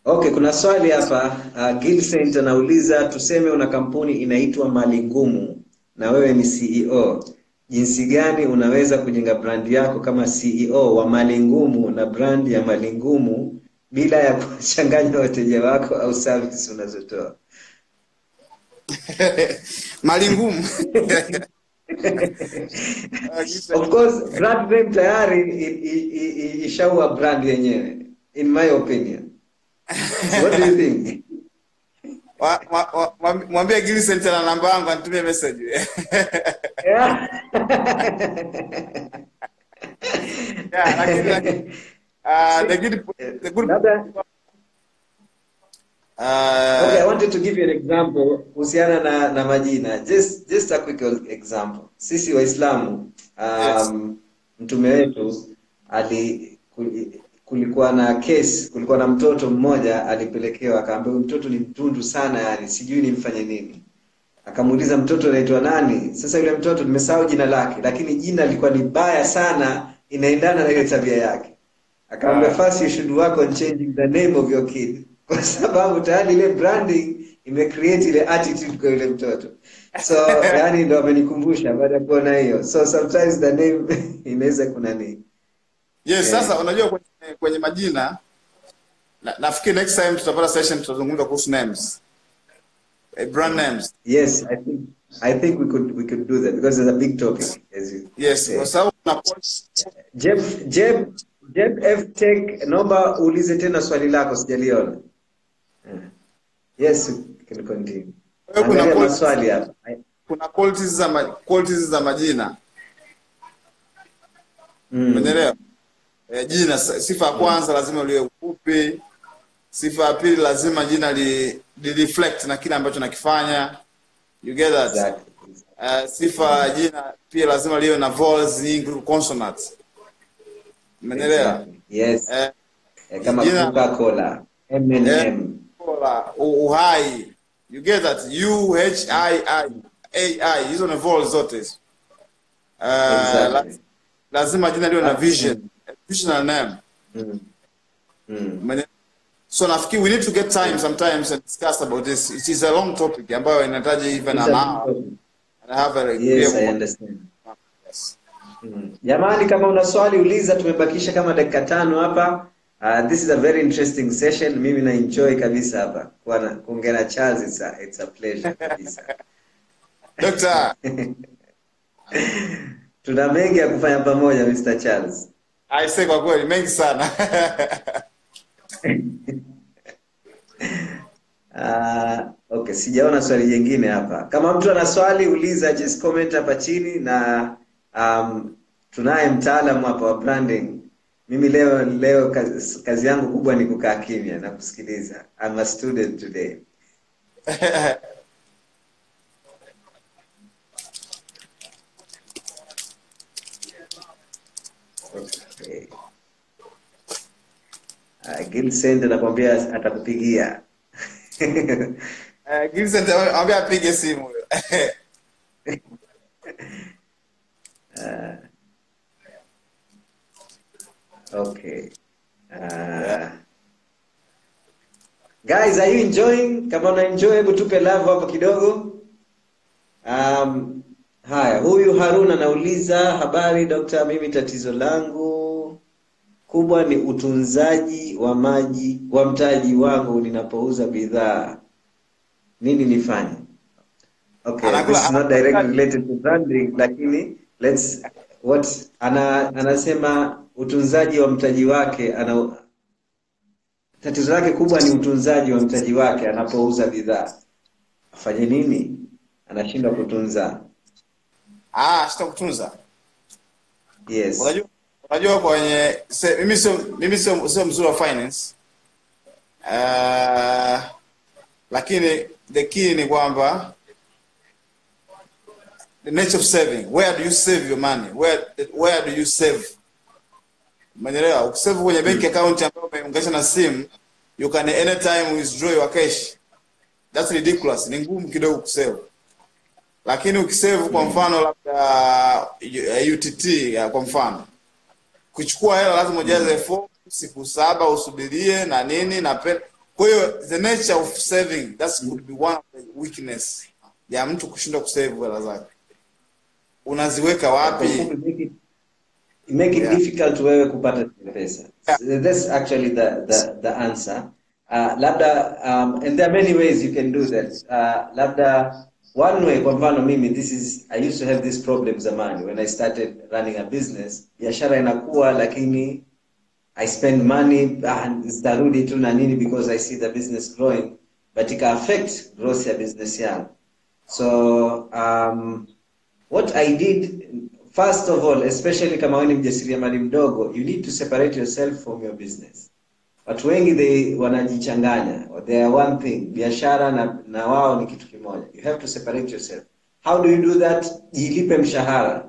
S1: Okay, kuna swali hapa. Uh, Gilsaint anauliza tuseme una kampuni inaitwa Mali Ngumu na wewe ni CEO. Jinsi gani unaweza kujenga brandi yako kama CEO wa Mali Ngumu na brandi ya Mali Ngumu bila ya kuchanganya wateja wako au service unazotoa?
S2: mali ngumu
S1: Of course, brand name tayari ishaua brand yenyewe in my opinion. What do you think?
S2: Wa- wa- wa- wa- mwambie Gilson tena namba yangu anitumie message
S1: Yeah.
S2: Yeah, lakini- like, uh, the good, the good, uh,
S1: Okay, I wanted to give you an example kuhusiana na, na majina. Just just a quick example. Sisi Waislamu um, mtume wetu ali kulikuwa na case, kulikuwa na mtoto mmoja alipelekewa, akaambiwa mtoto ni mtundu sana, yani sijui nimfanye nini. Akamuuliza mtoto anaitwa nani? Sasa yule mtoto nimesahau jina lake, lakini jina lilikuwa ni baya sana, inaendana na ile tabia yake. Akaambia, first you should work on changing the name of your kid kwa sababu tayari ile branding imecreate ile attitude kwa yule mtoto. So yani ndo amenikumbusha baada ya kuona hiyo. So sometimes the name inaweza kuna nini.
S2: yes, sasa unajua kwenye, kwenye majina na, nafikiri next time tutapata session tutazungumza kuhusu names eh, brand names
S1: Yes, I think I think we could we could do that because there's a big topic as you
S2: yes kwa sababu
S1: Jeff Jeff Jeff F Tech naomba uulize tena swali lako sijaliona. Yes, you can continue.
S2: Kuna
S1: maswali hapa.
S2: kuna qualities za ma, qualities za majina
S1: Mm.
S2: umeelewa E, jina sifa ya kwanza lazima liwe ufupi sifa ya pili lazima jina li, li reflect na kile ambacho nakifanya you get that
S1: Exactly.
S2: Uh, sifa ya jina pia lazima liwe na vowels nyingi consonants. Umeelewa?
S1: Yes.
S2: Eh,
S1: Eh, kama Coca-Cola, M&M.
S2: Cola, u- uhai. You get that? U H I I A I. Hizo ni vowels zote hizo. Uh,
S1: Exactly.
S2: lazima jina liwe na vision. Visional name.
S1: Mm. Mm.
S2: So nafikiri we need to get time sometimes and discuss about this. It is a long topic ambayo inahitaji even an hour. And I have a
S1: Yes, I understand.
S2: Yes.
S1: Mm. Jamani, kama una swali uliza, tumebakisha kama dakika tano hapa. Uh, this is a very interesting session. Mimi na enjoy kabisa hapa kuongea na Charles. It's a, it's a pleasure kabisa.
S2: Doctor,
S1: Tuna mengi ya kufanya pamoja Mr. Charles.
S2: I say kwa kweli mengi sana.
S1: Uh, okay, sijaona swali jingine hapa. Kama mtu ana swali uliza, just comment hapa chini na um, tunaye mtaalamu hapa wa branding mimi leo leo kazi, kazi yangu kubwa ni kukaa kimya na kusikiliza I'm a student today okay. Uh, Gilsend anakwambia atakupigia
S2: Eh, Gilson apige simu huyo.
S1: Okay. Uh, guys, are you enjoying? Kama una enjoy, hebu tupe love hapo kidogo. Um, haya, huyu Harun anauliza habari dokta, mimi tatizo langu kubwa ni utunzaji wa maji wa mtaji wangu ninapouza bidhaa. Nini nifanye? Okay, this is not directly related to branding, lakini let's what ana, anasema utunzaji wa mtaji wake ana tatizo lake kubwa ni utunzaji wa mtaji wake anapouza bidhaa. Afanye nini? Anashindwa kutunza.
S2: Ah, sitakutunza.
S1: Yes.
S2: Unajua unajua kwenye se, mimi sio mimi sio sio mzuri wa finance. Uh, lakini the key ni kwamba the nature of saving. Where do you save your money? Where where do you save? Umeelewa? Ukisave kwenye bank account ambayo umeunganisha na simu, you can anytime withdraw your cash. That's ridiculous. Ni ngumu kidogo kusave. Lakini ukisave kwa mfano labda uh, UTT kwa mfano kuchukua hela lazima ujaze form siku saba usubirie na nini na pe kwa hiyo the nature of saving that could be one of the weakness ya mtu kushindwa kusave hela zake unaziweka wapi
S1: Make it,
S2: Yeah.
S1: difficult wewe kupata zile pesa. That's actually the, the, the answer. Uh, labda um, and there are many ways you can do that. Uh, labda one way kwa mfano mimi this is I used to have this problem zamani when I started running a business. Biashara inakuwa lakini I spend money ah, zitarudi tu na nini because I see the business growing but ika affect growth ya business yangu. So um, what I did first of all, especially kama ni mjasiriamali mdogo, you need to separate yourself from your business. Watu wengi they wanajichanganya. They are one thing. Biashara na, na wao ni kitu kimoja. You have to separate yourself. How do you do that? Jilipe mshahara.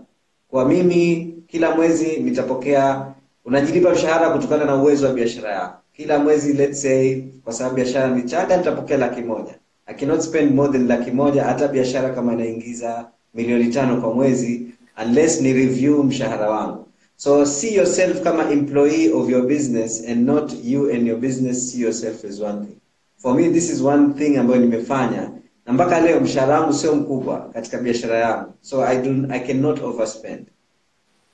S1: Kwa mimi kila mwezi nitapokea unajilipa mshahara kutokana na uwezo wa biashara yako. Kila mwezi let's say kwa sababu biashara ni changa nitapokea laki moja. I cannot spend more than laki moja hata biashara kama inaingiza milioni tano kwa mwezi unless ni review mshahara wangu. So see yourself kama employee of your business and not you and your business see yourself as one thing. For me this is one thing ambayo nimefanya na mpaka leo mshahara wangu sio mkubwa katika biashara yangu. So I do I cannot overspend.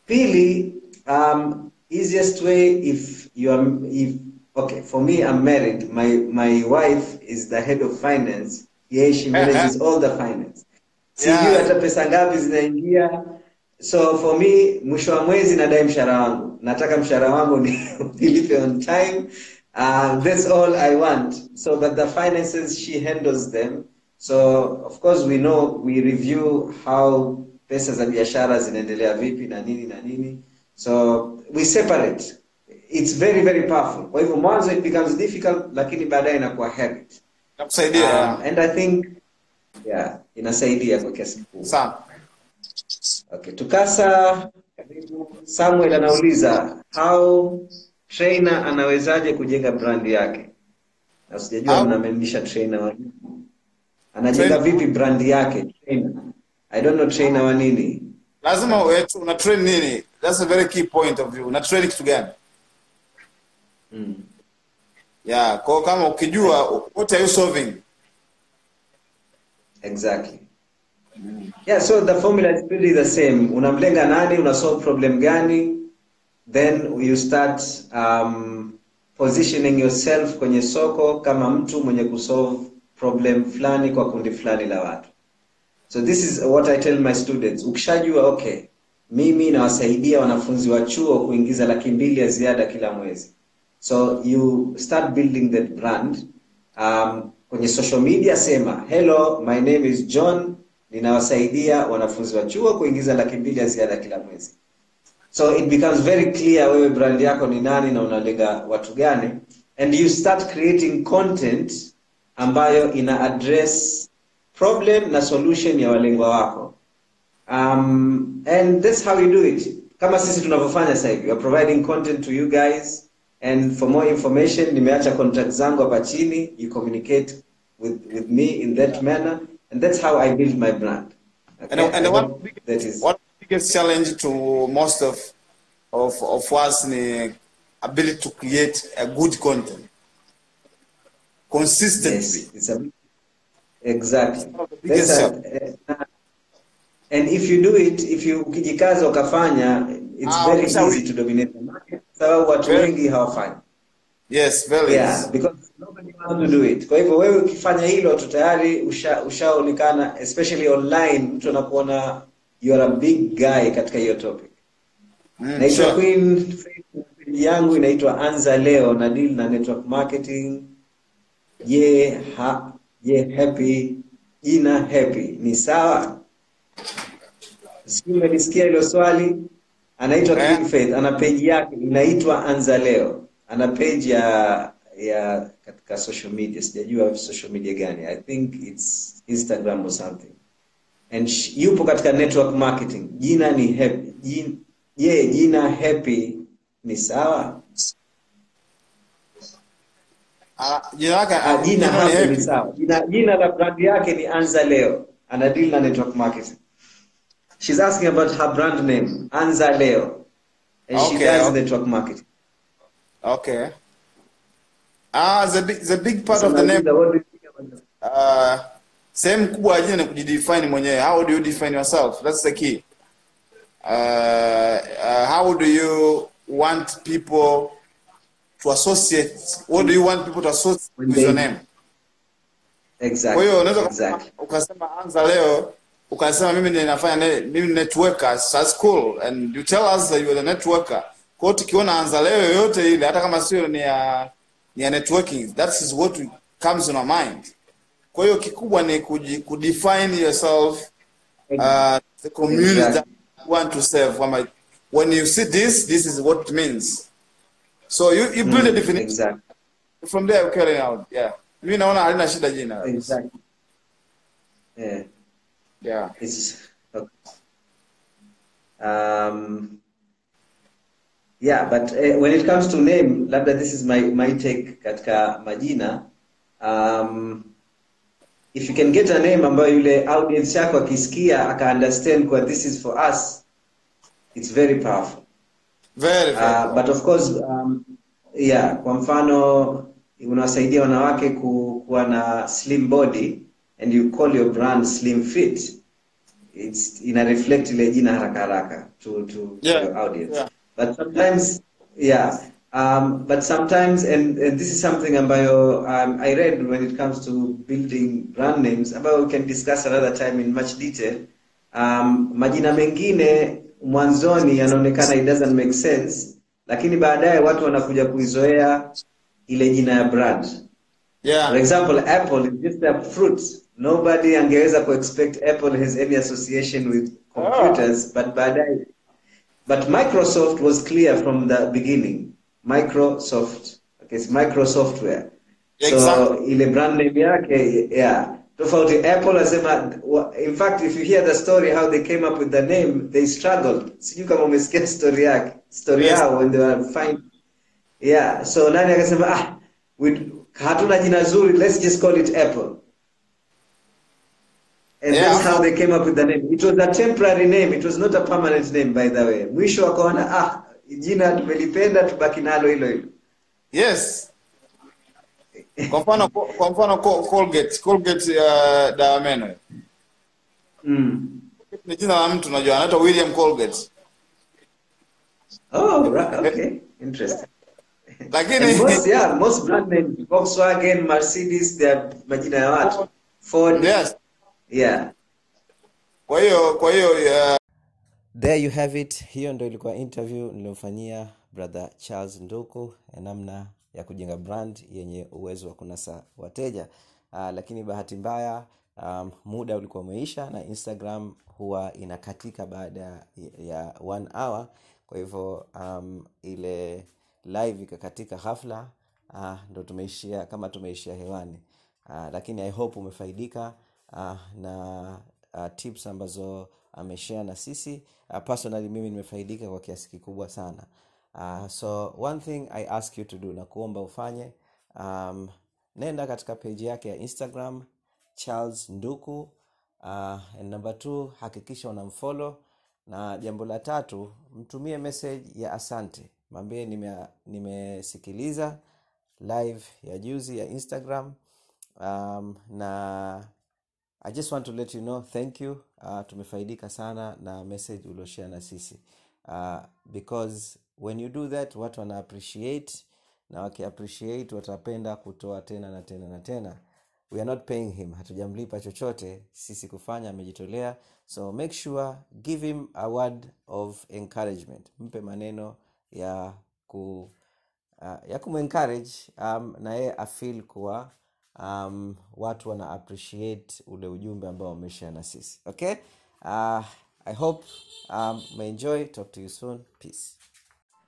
S1: Pili, um, easiest way if you are if okay for me I'm married. My my wife is the head of finance. Yeah, she manages all the finance. Sijui hata pesa ngapi zinaingia. So for me mwisho wa mwezi nadai mshahara wangu. Nataka mshahara wangu ni nilipe on time. Uh, that's all I want. So but the finances she handles them. So of course we know we review how pesa za biashara zinaendelea vipi na nini na nini. So we separate. It's very very powerful. Kwa hivyo mwanzo it becomes difficult lakini baadaye inakuwa habit.
S2: nakusaidia
S1: Um, and I think yeah, inasaidia kwa kiasi kikubwa.
S2: Sawa.
S1: Okay, tukasa. Samuel anauliza how trainer anawezaje kujenga brand yake? Na sijajua mnamaanisha trainer wa nini. Anajenga vipi brand yake? Trainer. I don't know trainer wa nini.
S2: lazima una train nini that's a very key point of view una train kitu gani
S1: Mm.
S2: yeah kwa kama ukijua what are you solving
S1: Exactly. Yeah, so the formula is pretty the same. Unamlenga nani, una solve problem gani, then you start um, positioning yourself kwenye soko kama mtu mwenye kusolve problem fulani kwa kundi fulani la watu. So this is what I tell my students. Ukishajua okay, mimi nawasaidia wanafunzi wa chuo kuingiza laki mbili ya ziada kila mwezi. So you start building that brand. Um, kwenye social media sema, hello, my name is John, ninawasaidia wanafunzi wa chuo kuingiza laki mbili ya ziada kila mwezi. so it becomes very clear wewe brand yako ni nani na unalenga watu gani. And you start creating content ambayo ina address problem na solution ya walengwa wako. Um, and that's how you do it. Kama sisi tunavyofanya hivi are providing content to you guys. And for more information nimeacha contact zangu hapa chini. You communicate with, with me in that manner and that's how i build my brand
S2: And, and
S1: I
S2: one,
S1: hope that is
S2: one biggest challenge to most of of of us ni ability to create a good content consistently.
S1: Yes, a, exactly.
S2: one of the biggest
S1: That's a, uh, and if you do it, if you ukijikaza ukafanya, it's
S2: Ah,
S1: very easy to dominate the market. Sababu watu wengi.
S2: Yes, very
S1: Yeah,
S2: easy.
S1: because to do it. Kwa hivyo wewe ukifanya hilo tu tayari usha- ushaonekana especially online mtu anakuona you are a big guy katika hiyo topic.
S2: Mm,
S1: Naitwa
S2: sure.
S1: Queen yangu inaitwa Anza Leo na deal na network marketing. Je, ha, je happy jina happy ni sawa? Sijui umelisikia hilo swali. Anaitwa
S2: Eh.
S1: Queen Faith, ana page yake inaitwa Anza Leo. Ana page ya ya katika social media, sijajua social media gani. I think it's Instagram or something. And yupo katika network marketing. Jina ni happy. Je jina happy ni sawa?
S2: Ah, jina lake
S1: jina
S2: jina
S1: happy ni sawa. Jina, jina la brand yake ni anza leo. Ana deal na network marketing. She's asking about her brand name anza leo. And she does
S2: okay.
S1: network marketing.
S2: Okay. Ah, the big, the big part of the name uh, sehemu kubwa ya jina ni kujidefine mwenyewe. How do you define yourself? That's the key. Uh, uh, how do you want people to associate? What do you want people to associate
S1: When
S2: with
S1: they-
S2: your name? Kwa hiyo unaweza
S1: exactly
S2: ukasema anza leo ukasema mimi ninafanya mimi networker that's cool and you tell us that you are the networker kwa hiyo tukiona anza leo yoyote ile hata kama sio ni ya ya networking. That is what comes in our mind. Kwa hiyo kikubwa ni kudefine yourself uh, the community
S1: Exactly.
S2: that you want to serve. When you see this this is what it means. So you, you build a definition.
S1: exactly.
S2: From there you carry it out yeah. Mimi naona halina shida jina.
S1: Exactly. Yeah.
S2: Yeah.
S1: It's okay. Um, yeah, but uh, when it comes to name, labda this is my my take katika majina. Um, if you can get a name ambayo yule audience yako akisikia aka understand kwa this is for us, it's very powerful.
S2: very very
S1: Uh, but of course um, yeah, kwa mfano unawasaidia wanawake ku, kuwa na slim body and you call your brand slim fit it's ina reflect ile jina haraka haraka to to
S2: Yeah,
S1: your audience
S2: yeah.
S1: But sometimes yeah um, but sometimes and, and this is something ambayo um, I read when it comes to building brand names ambayo we can discuss another time in much detail. Um, majina mengine mwanzoni yanaonekana it doesn't make sense lakini baadaye watu wanakuja kuizoea ile jina ya brand.
S2: Yeah.
S1: For example apple is just a fruit. Nobody angeweza kuexpect apple has any association with computers but baadaye but microsoft was clear from the beginning. Microsoft okay it's microsoftware. So
S2: Exactly.
S1: ile brand name yake yeah. Tofauti apple asema in fact if you hear the story how they came up with the name they struggled. Sijui kama umesikia story yake story
S2: Yes.
S1: yao when they were fine. Yeah so nani akasema ah we, hatuna jina zuri let's just call it apple and
S2: Yeah.
S1: that's how they came up with the name. It was a temporary name. It was not a permanent name by the way. Mwisho wakaona ah jina tumelipenda tubaki nalo hilo hilo.
S2: Yes. Kwa mfano kwa mfano colgate colgate uh, dawa meno
S1: mm.
S2: ni jina la mtu unajua anaitwa william colgate.
S1: Oh right, okay. Interesting.
S2: Lakini
S1: most, yeah, most brand names, Volkswagen, Mercedes, they are majina ya watu. Ford,
S2: yes
S1: yeah.
S2: kwa hiyo kwa hiyo
S3: there you have it. Hiyo ndo ilikuwa interview niliyofanyia brother charles nduku ya namna ya kujenga brand yenye uwezo wa kunasa wateja. Uh, lakini bahati mbaya um, muda ulikuwa umeisha na instagram huwa inakatika baada ya- one hour.
S1: Kwa hivyo um, ile live ikakatika ghafla uh, ndo tumeishia kama tumeishia hewani. Uh, lakini i hope umefaidika na uh, tips ambazo ameshare na sisi. Uh, personally mimi nimefaidika kwa kiasi kikubwa sana. Uh, so one thing i ask you to do na kuomba ufanye um, nenda katika peji yake ya instagram charles nduku. Uh, and number two hakikisha unamfolo na jambo la tatu mtumie message ya asante. Mwambie nime- nimesikiliza live ya juzi ya instagram. Um, na i just want to let you know thank you. Uh, tumefaidika sana na message ulioshare na sisi. Uh, because when you do that watu wana appreciate na wakiappreciate watapenda kutoa tena na tena na tena. We are not paying him hatujamlipa chochote sisi kufanya amejitolea. So make sure give him a word of encouragement. Mpe maneno ya ku uh, ya kumencourage um, na yeye afil kuwa um, watu wana appreciate ule ujumbe ambao wameshare na sisi okay? Uh, i hope um, umeenjoy. Talk to you soon. Peace.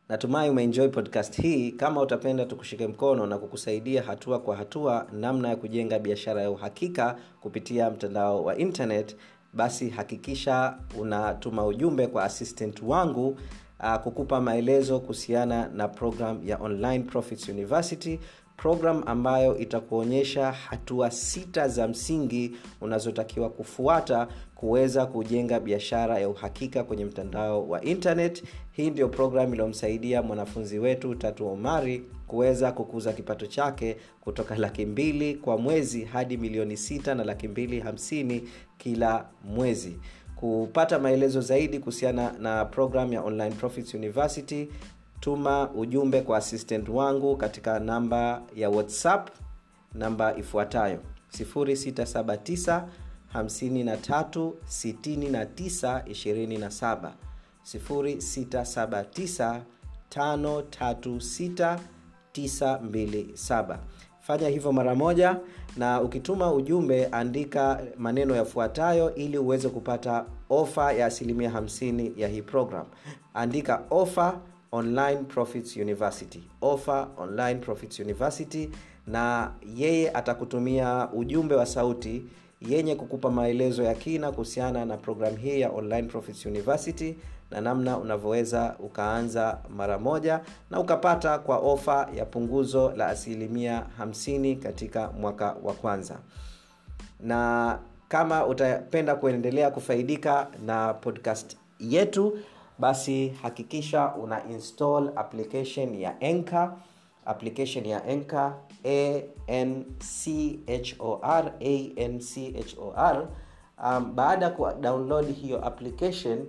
S1: Natumai umeenjoy podcast hii. Kama utapenda tukushike mkono na kukusaidia hatua kwa hatua namna ya kujenga biashara ya uhakika kupitia mtandao wa internet basi hakikisha unatuma ujumbe kwa assistant wangu uh, kukupa maelezo kuhusiana na program ya online profits university program ambayo itakuonyesha hatua sita za msingi unazotakiwa kufuata kuweza kujenga biashara ya uhakika kwenye mtandao wa internet. Hii ndio program iliyomsaidia mwanafunzi wetu tatu omari kuweza kukuza kipato chake kutoka laki mbili kwa mwezi hadi milioni sita na laki mbili hamsini kila mwezi. Kupata maelezo zaidi kuhusiana na program ya online profits university tuma ujumbe kwa assistant wangu katika namba ya whatsapp namba ifuatayo 679 53 69 27 0679 536 927 fanya hivyo mara moja na ukituma ujumbe andika maneno yafuatayo ili uweze kupata ofa ya asilimia 50 ya hii program. Andika ofa online profits university. Offer online profits university na yeye atakutumia ujumbe wa sauti yenye kukupa maelezo ya kina kuhusiana na programu hii ya online profits university na namna unavyoweza ukaanza mara moja na ukapata kwa ofa ya punguzo la asilimia 50 katika mwaka wa kwanza. Na kama utapenda kuendelea kufaidika na podcast yetu basi hakikisha una install application ya enka application ya anchor anchor um, baada ya kudownload hiyo application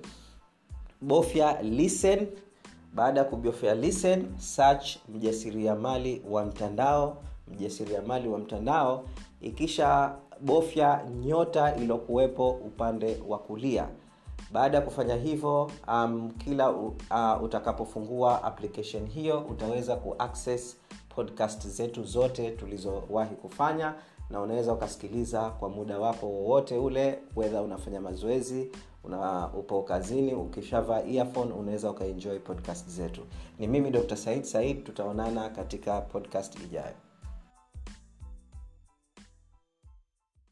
S1: bofya listen. Baada ya kubofya listen search mjasiriamali wa mtandao. Mjasiriamali wa mtandao ikisha bofya nyota iliyokuwepo upande wa kulia baada ya kufanya hivyo um, kila uh, utakapofungua application hiyo utaweza kuaccess podcast zetu zote tulizowahi kufanya na unaweza ukasikiliza kwa muda wako wowote ule wedha unafanya mazoezi una upo kazini ukishavaa unaweza ukaenjoy podcast zetu. Ni mimi dr said said tutaonana katika podcast ijayo